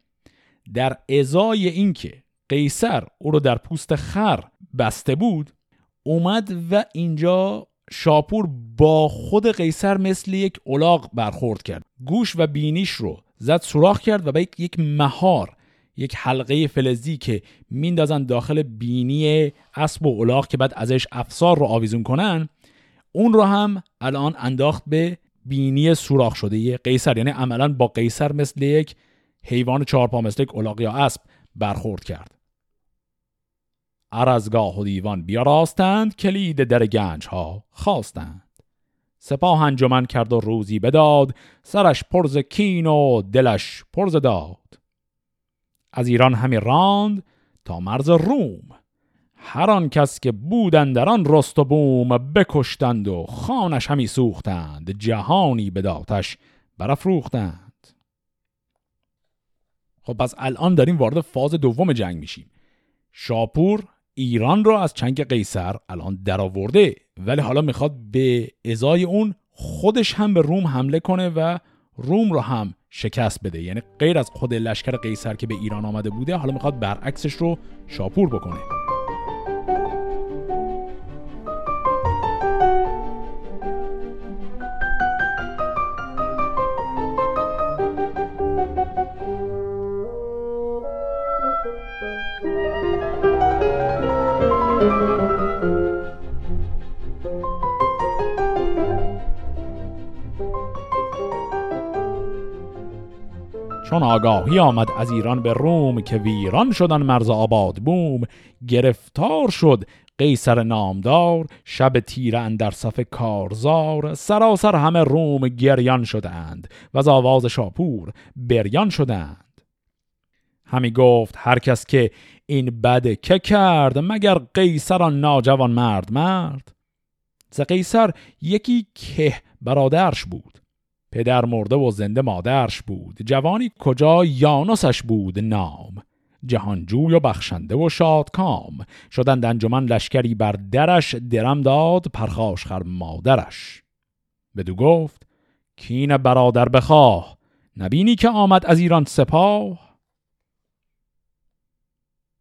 S1: در ازای اینکه قیصر او رو در پوست خر بسته بود اومد و اینجا شاپور با خود قیصر مثل یک الاغ برخورد کرد. گوش و بینیش رو زد سوراخ کرد و به یک مهار یک حلقه فلزی که میندازن داخل بینی اسب و الاغ که بعد ازش افسار رو آویزون کنن اون رو هم الان انداخت به بینی سوراخ شده. قیصر یعنی عملا با قیصر مثل یک حیوان چهارپا مثل یک الاغ یا اسب برخورد کرد. ارزگاه و دیوان بیاراستند کلید در گنج ها خواستند. سپاه انجمن کرد و روزی بداد سرش پرز کین و دلش پرز داد. از ایران همی راند تا مرز روم. هر آن کس که بودند در آن رست و بوم بکشتند و خانش همی سوختند جهانی به داتش برافروختند. خب پس الان داریم وارد فاز دوم جنگ میشیم. شاپور ایران رو از چنگ قیصر الان درآورده ولی حالا می‌خواد به ازای اون خودش هم به روم حمله کنه و روم رو هم شکست بده. یعنی غیر از خود لشکر قیصر که به ایران آمده بوده حالا می‌خواد برعکسش رو شاپور بکنه. چون آگاهی آمد از ایران به روم که ویران شدن مرز آباد بوم گرفتار شد قیصر نامدار شب تیره اندر صف کارزار سراسر همه روم گریان شدند و از آواز شاپور بریان شدند. همی گفت هر کس که این بد که کرد مگر قیصر آن ناجوان مرد مرد؟ ز قیصر یکی که برادرش بود. پدر مرده و زنده مادرش بود. جوانی کجا یانوسش بود نام. جهانجوی و بخشنده و شادکام. شدند انجمن لشکری بر درش درم داد پرخاش خر مادرش. بدو گفت کین برادر بخواه نبینی که آمد از ایران سپاه؟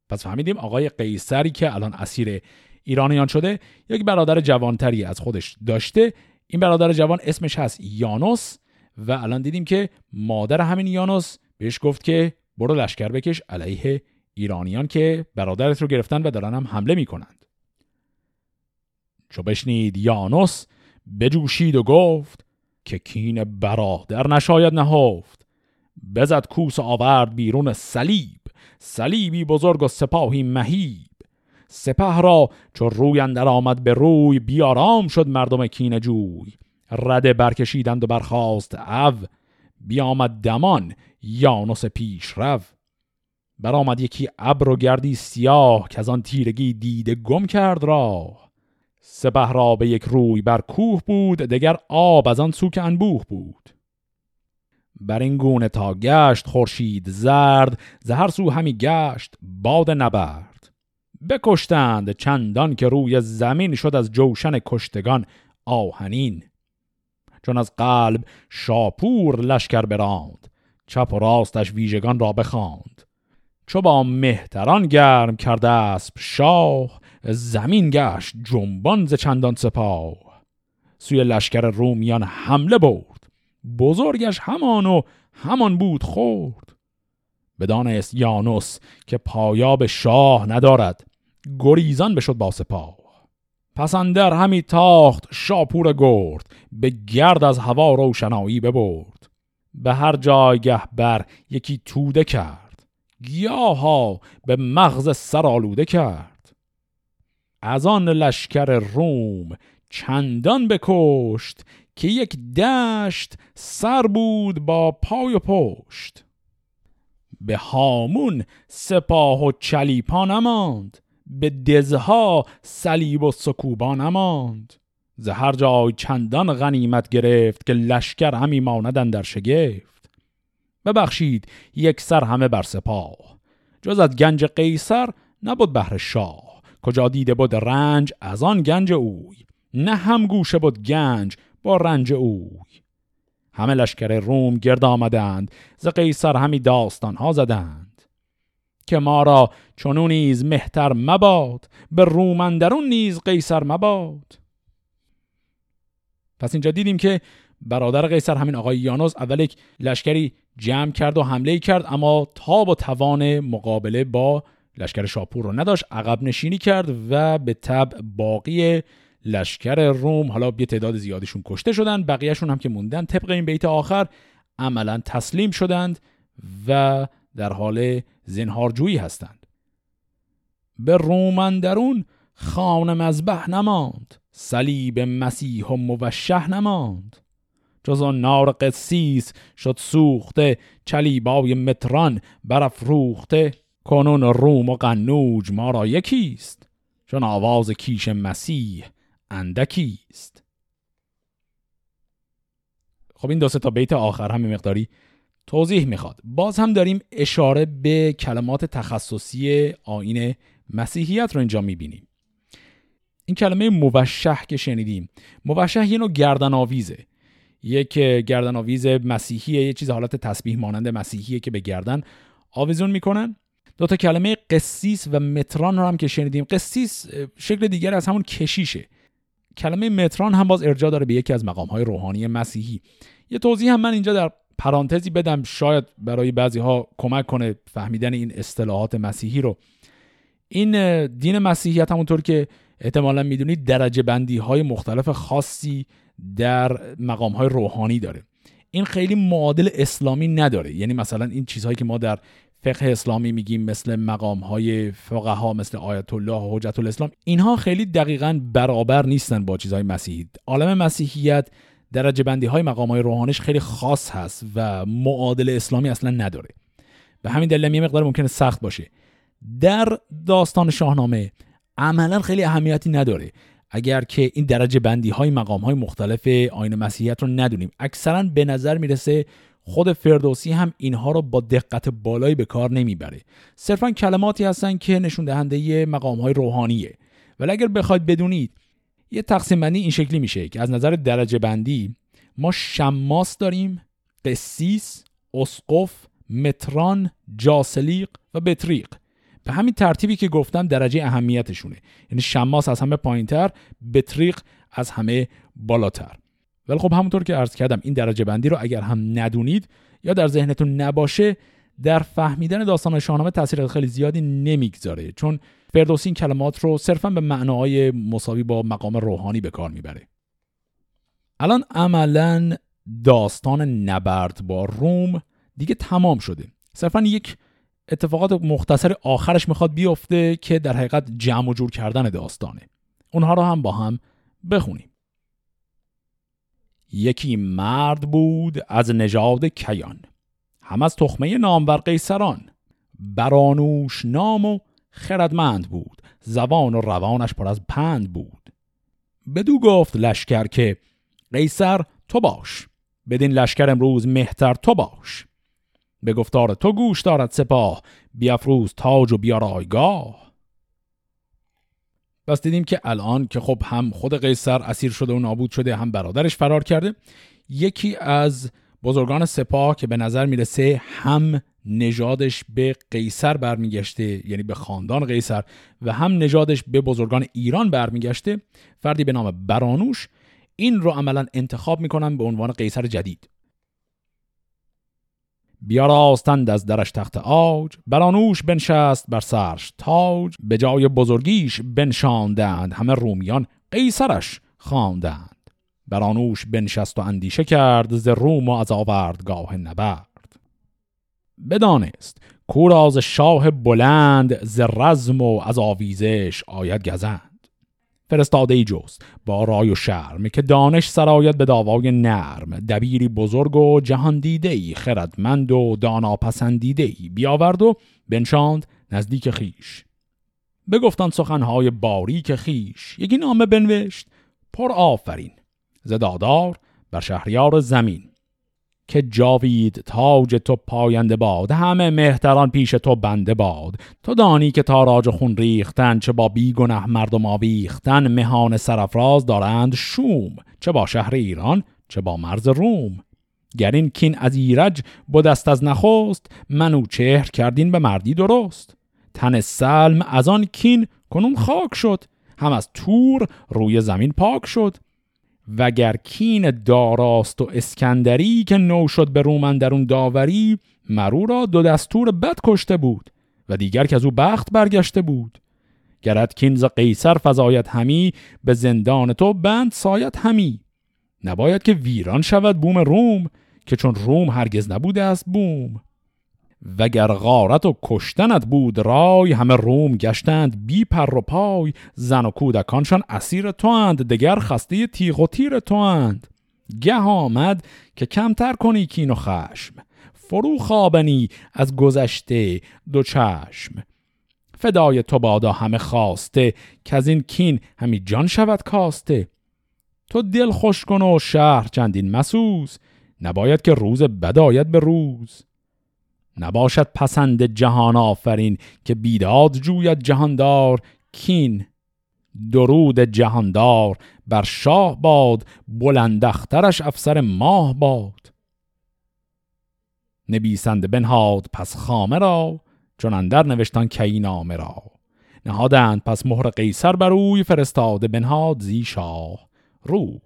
S1: پس فهمیدیم آقای قیصری که الان اسیر ایرانیان شده یک برادر جوانتری از خودش داشته. این برادر جوان اسمش هست یانوس. و الان دیدیم که مادر همین یانوس بهش گفت که برو لشکر بکش علیه ایرانیان که برادرت رو گرفتن و دارن هم حمله می‌کنند. چو بشنید یانوس بجوشید و گفت که کین برادر نشاید نهفت. بزد کوس آورد بیرون صلیب. صلیبی بزرگ و سپاهی مهیب. سپه را چو روی اندر آمد به روی بیارام شد مردم کین جوی. رده برکشیدند و برخواست او بیامد دمان یانوس پیش رو. برآمد یکی ابر و گردی سیاه که از آن تیرگی دیده گم کرد راه. سپه را به یک روی بر کوه بود دگر آب از آن سو که انبوه بود. بر این گونه تا گشت خورشید زرد زهر سو همی گشت باد نبرد. بکشتند چندان که روی زمین شد از جوشن کشتگان آهنین. چون از قلب شاپور لشکر براند چپ و راستش ویژگان را بخواند. چو با مهتران گرم کرده اسب شاه زمین گشت جنبان ز چندان سپاه. سوی لشکر رومیان حمله برد بزرگش همان و همان بود خورد بدانست یانوس که پایاب شاه ندارد گریزان بشد با سپاه. پس اندر همی تاخت شاپور گرد به گرد از هوا روشنایی ببرد. به هر جایگه بر یکی توده کرد گیاها به مغز سر آلوده کرد. از آن لشکر روم چندان بکشت که یک دشت سر بود با پای و پشت. به هامون سپاه و چلیپا نماند به دزها صلیب و سکوبا نماند. ز هر جای چندان غنیمت گرفت که لشکر همی ماندن در شگفت. ببخشید یک سر همه بر سپاه. جز از گنج قیصر نبود بهر شاه. کجا دیده بود رنج از آن گنج اوی. نه هم گوشه بود گنج با رنج اوی. همه لشکر روم گرد آمدند ز قیصر همی داستان ها زدند. که ما را چونو نیز مهتر مباد به رومندرون نیز قیصر مباد. پس اینجا دیدیم که برادر قیصر همین آقای یانوس اول یک لشکری جمع کرد و حمله کرد اما تاب و توان مقابله با لشکر شاپور رو نداشت عقب نشینی کرد و به تب باقی لشکر روم حالا یه تعداد زیادشون کشته شدن بقیهشون هم که موندن طبق این بیت آخر عملا تسلیم شدند و در حال زنهارجویی هستند. به رومندرون خانه مذبح نماند. صلیب مسیح و موشه نماند. جز آن نار قسیس شد سوخته چلیبای متران برافروخته کنون روم و قنوج ما را یکیست. چون آواز کیش مسیح اندکیست. خب این دو تا بیت آخر هم مقداری توضیح می‌خواد. باز هم داریم اشاره به کلمات تخصصی آین مسیحیت رو اینجا می‌بینیم. این کلمه موشه که شنیدیم. موشه یه نوع گردن آویزه یک گردن آویز مسیحیه یه چیز حالت تسبیح مانند مسیحیه که به گردن آویزون می‌کنن دو تا کلمه قسیس و متران رو هم که شنیدیم. قسیس شکل دیگر از همون کشیشه. کلمه متران هم باز ارجاع داره به یکی از مقام های روحانی مسیحی. یه توضیح هم من اینجا در پرانتزی بدم شاید برای بعضی ها کمک کنه فهمیدن این اصطلاحات مسیحی رو. این دین مسیحیت همونطور که احتمالا می‌دونید درجه بندی های مختلف خاصی در مقام های روحانی داره. این خیلی معادل اسلامی نداره. یعنی مثلا این چیزهایی که ما در فقه اسلامی میگیم مثل مقام های فقها مثل آیت الله و حجت الاسلام اینها خیلی دقیقا برابر نیستن با چیزهای مسیحی. عالم مسیحیت درجه بندی های مقام های روحانیش خیلی خاص هست و معادل اسلامی اصلا نداره. به همین دلیل یه مقدار ممکنه سخت باشه. در داستان شاهنامه عملا خیلی اهمیتی نداره. اگر که این درجه بندی های مقام های مختلف آین مسیحیت رو ندونیم اکثرا به نظر می‌رسه خود فردوسی هم اینها رو با دقت بالایی به کار نمی‌بره. صرفا کلماتی هستن که نشون دهنده مقام های روحانیه. ولی اگر بخواید بدونید یه تقسیم بندی این شکلی میشه که از نظر درجه بندی ما شماس داریم قسیس اسقف متران جاسلیق و بطریق. به همین ترتیبی که گفتم درجه اهمیتشونه. یعنی شماس از همه پایینتر بطریق از همه بالاتر. ولی خب همونطور که عرض کردم این درجه بندی رو اگر هم ندونید یا در ذهنتون نباشه در فهمیدن داستان شاهنامه تاثیر خیلی زیادی نمی‌گذاره. چون فردوسی این کلمات رو صرفا به معنای مساوی با مقام روحانی به کار می‌بره. الان عملا داستان نبرد با روم دیگه تمام شده. صرفا یک اتفاقات مختصر آخرش می‌خواد بیفته که در حقیقت جمع و جور کردن داستانه. اونها رو هم با هم بخونیم. یکی مرد بود از نژاد کیان. هم از تخمه نامور قیصران. برانوش نام و خردمند بود. زبان و روانش پر از پند بود. بدو گفت لشکر که قیصر تو باش. بدین لشکر امروز مهتر تو باش. به گفتار تو گوش دارد سپاه. بیافروز تاج و بیارایگاه. پس دیدیم که الان که خب هم خود قیصر اسیر شده و نابود شده هم برادرش فرار کرده یکی از بزرگان سپاه که به نظر می‌رسه هم نژادش به قیصر برمیگشته یعنی به خاندان قیصر و هم نژادش به بزرگان ایران برمیگشته فردی به نام برانوش. این رو عملا انتخاب می‌کنن به عنوان قیصر جدید. بیاراستند از درش تخت آج برانوش بنشست بر سرش تاج. به جای بزرگیش بنشاندند همه رومیان قیصرش خواندند. برانوش بنشست و اندیشه کرد ز روم و از آوردگاه نبرد. بدانست. کوراز شاه بلند ز رزم و از آویزش آید گزند. فرستاده ای با رای و شرم که دانش سرایت به داوای نرم. دبیری بزرگ و جهان دیده ای خردمند و دانا پسندیده ای. بیاورد و بنشاند نزدیک خیش. بگفتان سخنهای باریک خیش. یکی نامه بنوشت پر آفرین. زدادار بر شهریار زمین. که جاوید تاج تو پاینده باد همه مهتران پیش تو بنده باد. تو دانی که تاراج خون ریختن چه با بیگنه مردم آویختن مهان سرفراز دارند شوم. چه با شهر ایران چه با مرز روم. گر این کین از ایرج بودست از نخست منو چهر کردین به مردی درست. تن سلم از آن کین کنون خاک شد هم از تور روی زمین پاک شد. وگر کین داراست و اسکندری که نو شد به رومن درون داوری مرو را دو دستور بد کشته بود و دیگر که از او بخت برگشته بود. گرد کین ز قیصر فضایت همی به زندان تو بند سایت همی. نباید که ویران شود بوم روم که چون روم هرگز نبوده است بوم. وگر غارت و کشتنت بود رای همه روم گشتند بی پر و پای. زن و کودکانشان اسیر تو اند دگر خسته تیغ و تیر تو اند گه آمد که کمتر کنی کین و خشم. فرو خوابنی از گذشته دو چشم. فدای تو بادا همه خواسته که از این کین همی جان شود کاسته. تو دل خوش کن و شهر چندین مسوز نباید که روز بد آید به روز. نباشد پسند جهان آفرین که بیداد جوید جهاندار کین درود جهاندار بر شاه باد بلندخترش افسر ماه باد. نبیسنده بنهاد پس خامه را چون اندر نوشتان کی نامه را. نهادند پس مهر قیصر بر روی فرستاده بنهاد زی شاه. روی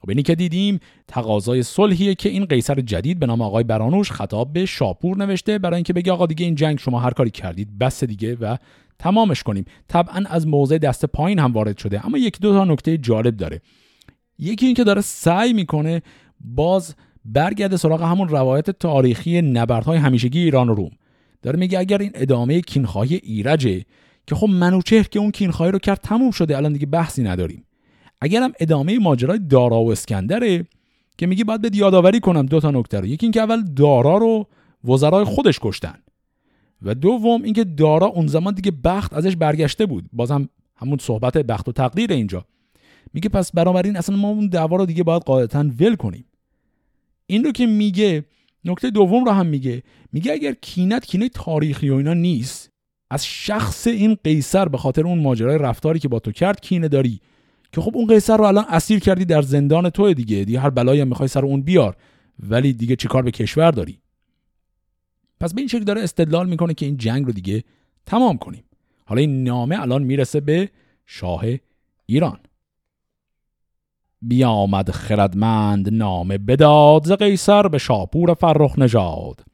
S1: خب اینی که دیدیم تقاضای صلحیه که این قیصر جدید به نام آقای برانوش خطاب به شاپور نوشته برای اینکه بگه آقا دیگه این جنگ شما هر کاری کردید بس دیگه و تمامش کنیم. طبعا از موضع دست پایین هم وارد شده اما یکی دو تا نکته جالب داره. یکی این که داره سعی می‌کنه باز برگرده سراغ همون روایت تاریخی نبردهای همیشگی ایران و روم. داره میگه اگر این ادامه کینخواهی ایرجه که خب منوچهر که اون کینخواهی رو کرد تموم شده الان دیگه بحثی نداریم. اگرم ادامه ماجرای دارا و اسکندره که میگی باید به یادآوری کنم دو تا نکته رو. یکی اینکه اول دارا رو وزرای خودش کشتن و دوم اینکه دارا اون زمان دیگه بخت ازش برگشته بود. بازم همون صحبت بخت و تقدیر اینجا. میگه پس بنابراین اصلا ما اون دعوا رو دیگه باید قاعدتا ول کنیم. این رو که میگه نکته دوم رو هم میگه. میگه اگر کینت کینه تاریخی و اینا نیست از شخص این قیصر به خاطر اون ماجرای رفتاری که با تو کرد کینه داری. که خب اون قیصر رو الان اسیر کردی در زندان تو دیگه. دیگه هر بلایی هم می‌خوای سر اون بیار. ولی دیگه چیکار به کشور داری؟ پس به این شکل داره استدلال می‌کنه که این جنگ رو دیگه تمام کنیم. حالا این نامه الان می‌رسه به شاه ایران. بیامد خردمند نامه بداد ز قیصر به شاپور فرخ نژاد.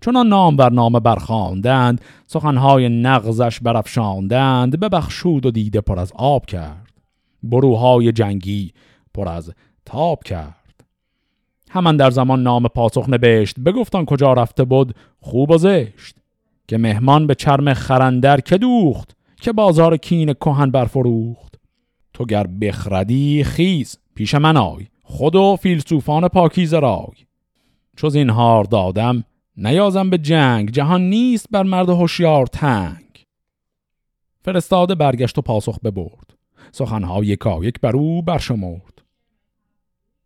S1: چون نام بر نامه برخواندند سخنهای نغزش برافشاندند ببخشود و دیده پر از آب کرد. بروهای جنگی پر از تاب کرد. همان در زمان نام پاسخ نبشت بگفتان کجا رفته بود خوب و زشت که مهمان به چرم خرندر که دوخت که بازار کین کهن برفروخت. تو گر بخردی خیز پیش من آی خود و فیلسوفان پاکیز رای. این هار دادم نیازم به جنگ جهان نیست بر مرد هوشیار تنگ. فرستاده برگشت و پاسخ ببرد. سخنها یکا یک بر او برشمرد.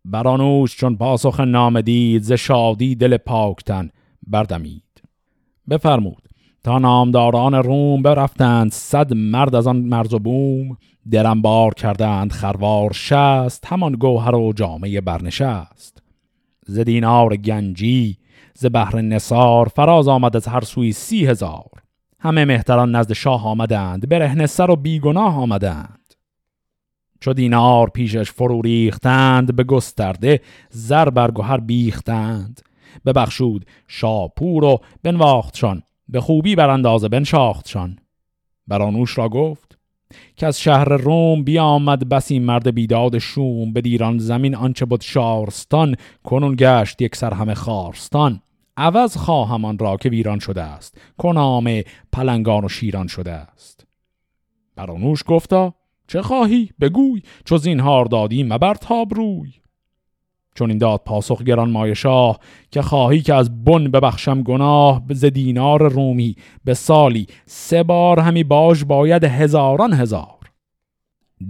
S1: برانوش چون پاسخ نام دید ز شادی دل پاکتن بردمید. بفرمود تا نامداران روم برفتند صد مرد از آن مرز و بوم درم بار کردند خروار شست همان گوهر و جامعه برنشست. ز دینار گنجی ز بحر نصار فراز آمد از هر سوی سی هزار. همه مهتران نزد شاه آمدند برهنه سر و بیگناه آمدند. چو دینار پیشش فرو ریختند به گسترده زر برگوهر بیختند. ببخشود شاپور و بنواختشان به خوبی بر اندازه بنشاختشان. برانوش را گفت که از شهر روم بیامد بسی مرد بیداد شوم به دیران زمین آنچه بود شارستان کنون گشت یک سر همه خارستان. عوض خواهمان را که ویران شده است کنام پلنگان و شیران شده است. برانوش گفتا چه خواهی؟ بگوی. چو زینهار دادی مبر تاب روی. چون این داد پاسخ گران مای شاه که خواهی که از بن ببخشم گناه ز دینار رومی. به سالی سه بار همی باش باید هزاران هزار.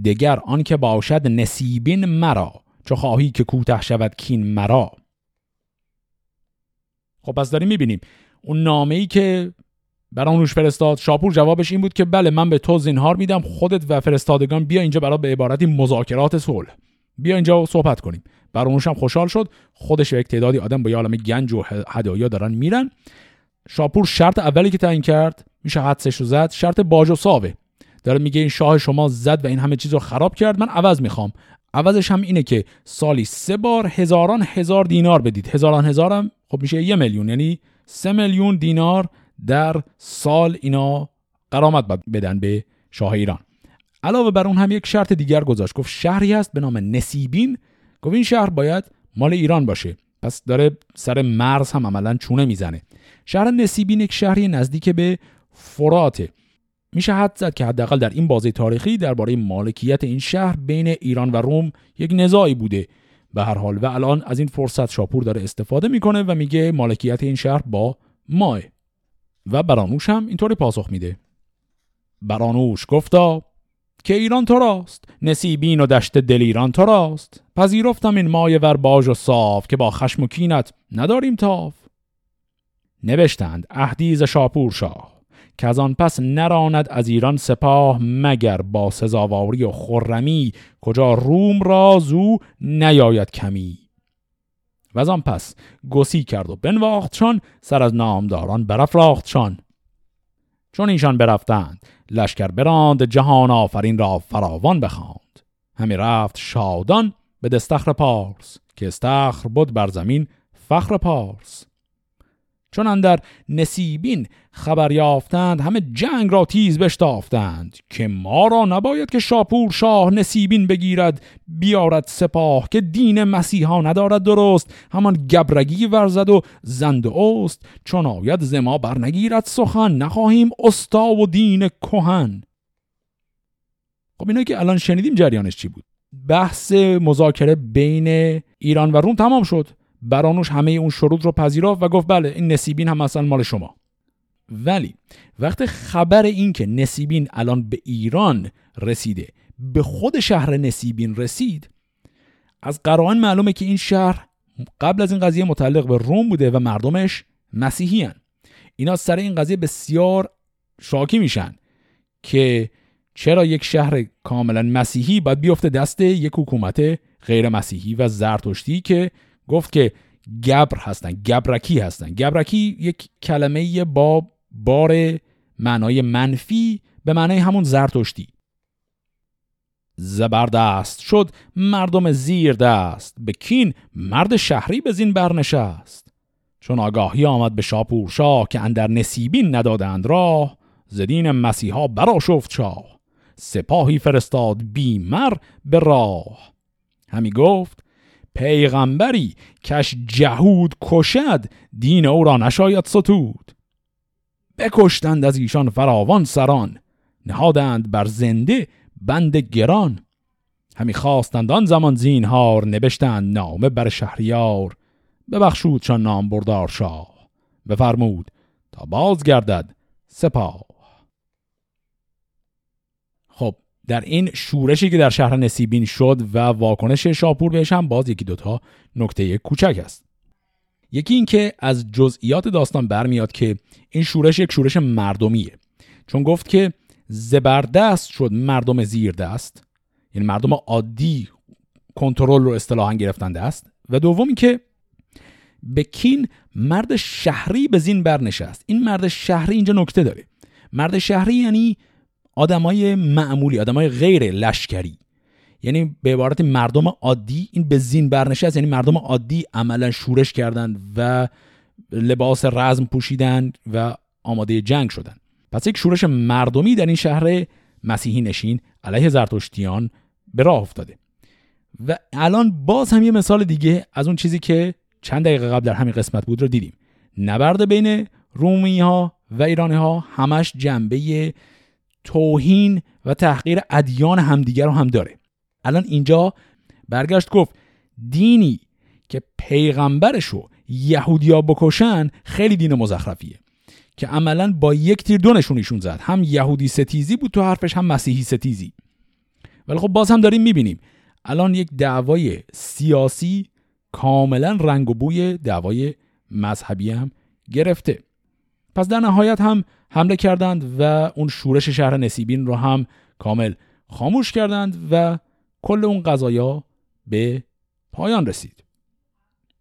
S1: دگر آن که باشد نسیبین مرا. چو خواهی که کوته شود کین مرا. خب پس داریم می‌بینیم. اون نامه ای که برانوش فرستاد. شاپور جوابش این بود که بله من به تو زینهار میدم خودت و فرستادگان بیا اینجا برای به عبارتی مذاکرات صلح. بیا اینجا صحبت کنیم. برانوش هم خوشحال شد. خودش و یک تعدادی آدم با یه عالم گنج و هدایا دارن میرن. شاپور شرط اولی که تعیین کرد میشه حدسش رو زد شرط باج و ساوه. داره میگه این شاه شما زد و این همه چیز رو خراب کرد. من عوض می‌خوام. عوضش هم اینه که سالی سه بار هزاران هزار دینار بدید. هزاران هزارم خب میشه یه میلیون یعنی سه میلیون دینار در سال اینا قرامت بدن به شاه ایران. علاوه بر اون هم یک شرط دیگر گذاشت. گفت شهری هست به نام نسیبین. گفت این شهر باید مال ایران باشه. پس داره سر مرز هم عملا چونه می‌زنه. شهر نسیبین یک شهری نزدیک به فراته میشه حد زد که حداقل در این بازه تاریخی درباره مالکیت این شهر بین ایران و روم یک نزاعی بوده. به هر حال و الان از این فرصت شاپور داره استفاده می‌کنه و میگه مالکیت این شهر با ماه. و برانوش هم اینطوری پاسخ میده. برانوش گفتا که ایران تو راست نسیبین و دشت دل ایران تو راست پذیرفتم این مایه ور باج و صاف که با خشم و کینت نداریم تاف. نوشتند اهدیز شاپور شاه که از آن پس نراند از ایران سپاه مگر با سزاواری و خرمی کجا روم را زو نیاید کمی؟ و از آن پس گسی کرد و بنواختشان سر از نامداران برافراختشان چون ایشان برفتند لشکر براند جهان آفرین را فراوان بخواند. همی رفت شادان به دستخر پارس که استخر بود بر زمین فخر پارس. چون اندر نسیبین خبر یافتند همه جنگ را تیز بشتافتند که ما را نباید که شاپور شاه نسیبین بگیرد بیارد سپاه که دین مسیحا ندارد درست همان گبرگی ورزد و زند اوست چون آید زما برنگیرد سخن نخواهیم استا و دین کهن. خب اینا که الان شنیدیم جریانش چی بود؟ بحث مذاکره بین ایران و روم تمام شد. برانوش همه اون شروط رو پذیرفت و گفت بله این نسیبین هم اصلا مال شما ولی وقت خبر این که نسیبین الان به ایران رسیده به خود شهر نسیبین رسید از قرائن معلومه که این شهر قبل از این قضیه متعلق به روم بوده و مردمش مسیحی هن. اینا سر این قضیه بسیار شاکی میشن که چرا یک شهر کاملا مسیحی باید بیفته دست یک حکومت غیر مسیحی و زرتشتی که گفت که گبر هستن گبرکی هستن. گبرکی یک کلمه با بار معنای منفی به معنای همون زرتشتی. زبردست شد مردم زیر دست به کین مرد شهری به زین برنشست چون آگاهی آمد به شاپور شاه که اندر نسیبین ندادند راه زدین مسیحا برا شفت شاه. سپاهی فرستاد بیمر به راه. همی گفت پیغمبری کش جهود کشد دین او را نشاید ستود. بکشتند از ایشان فراوان سران نهادند بر زنده بند گران. همی خواستند آن زمان زینهار نبشتند نامه بر شهریار. ببخشود چون نام بردار شاه. بفرمود تا باز گردد سپاه خب در این شورشی که در شهر نسیبین شد و واکنش شاپور بهش هم باز یکی دوتا نکته کوچک است. یکی اینکه از جزئیات داستان برمیاد که این شورش یک شورش مردمیه. چون گفت که زبردست شد مردم زیر دست یعنی مردم عادی کنترل رو اصطلاحا گرفتن دست و دومی که به کین مرد شهری به زین برنشست. این مرد شهری اینجا نکته داره. مرد شهری یعنی آدمای معمولی آدمای غیر لشکری. یعنی به عبارت مردم عادی این به زین برنشست یعنی مردم عادی عملا شورش کردند و لباس رزم پوشیدن و آماده جنگ شدن پس یک شورش مردمی در این شهر مسیحی نشین علیه زرتشتیان به راه افتاده. و الان باز هم یه مثال دیگه از اون چیزی که چند دقیقه قبل در همین قسمت بود رو دیدیم. نبرد بین رومی ها و ایرانی ها همش جنبه توهین و تحقیر ادیان همدیگر رو هم داره. الان اینجا برگشت گفت دینی که پیغمبرشو یهودیا بکشن خیلی دین مزخرفیه. که عملا با یک تیر دو نشونیشون زد. هم یهودی ستیزی بود تو حرفش هم مسیحی ستیزی. ولی خب باز هم داریم می‌بینیم. الان یک دعوای سیاسی کاملا رنگ و بوی دعوای مذهبی هم گرفته. پس در نهایت هم حمله کردند و اون شورش شهر نسیبین رو هم کامل خاموش کردند و کل اون قضایا به پایان رسید.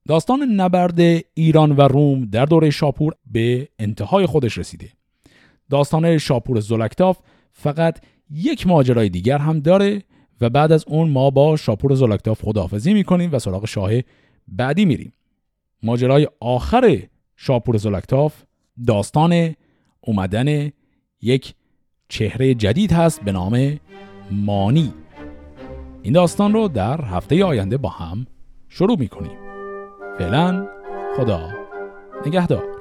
S1: داستان نبرد ایران و روم در دوره شاپور به انتهای خودش رسیده. داستان شاپور زلکتاف فقط یک ماجرای دیگر هم داره و بعد از اون ما با شاپور زلکتاف خداحافظی می‌کنیم و سراغ شاه بعدی میریم. ماجرای آخر شاپور زلکتاف داستان اومدن یک چهره جدید هست به نام مانی. این داستان رو در هفته آینده با هم شروع می‌کنیم. فعلا خدا نگهدار.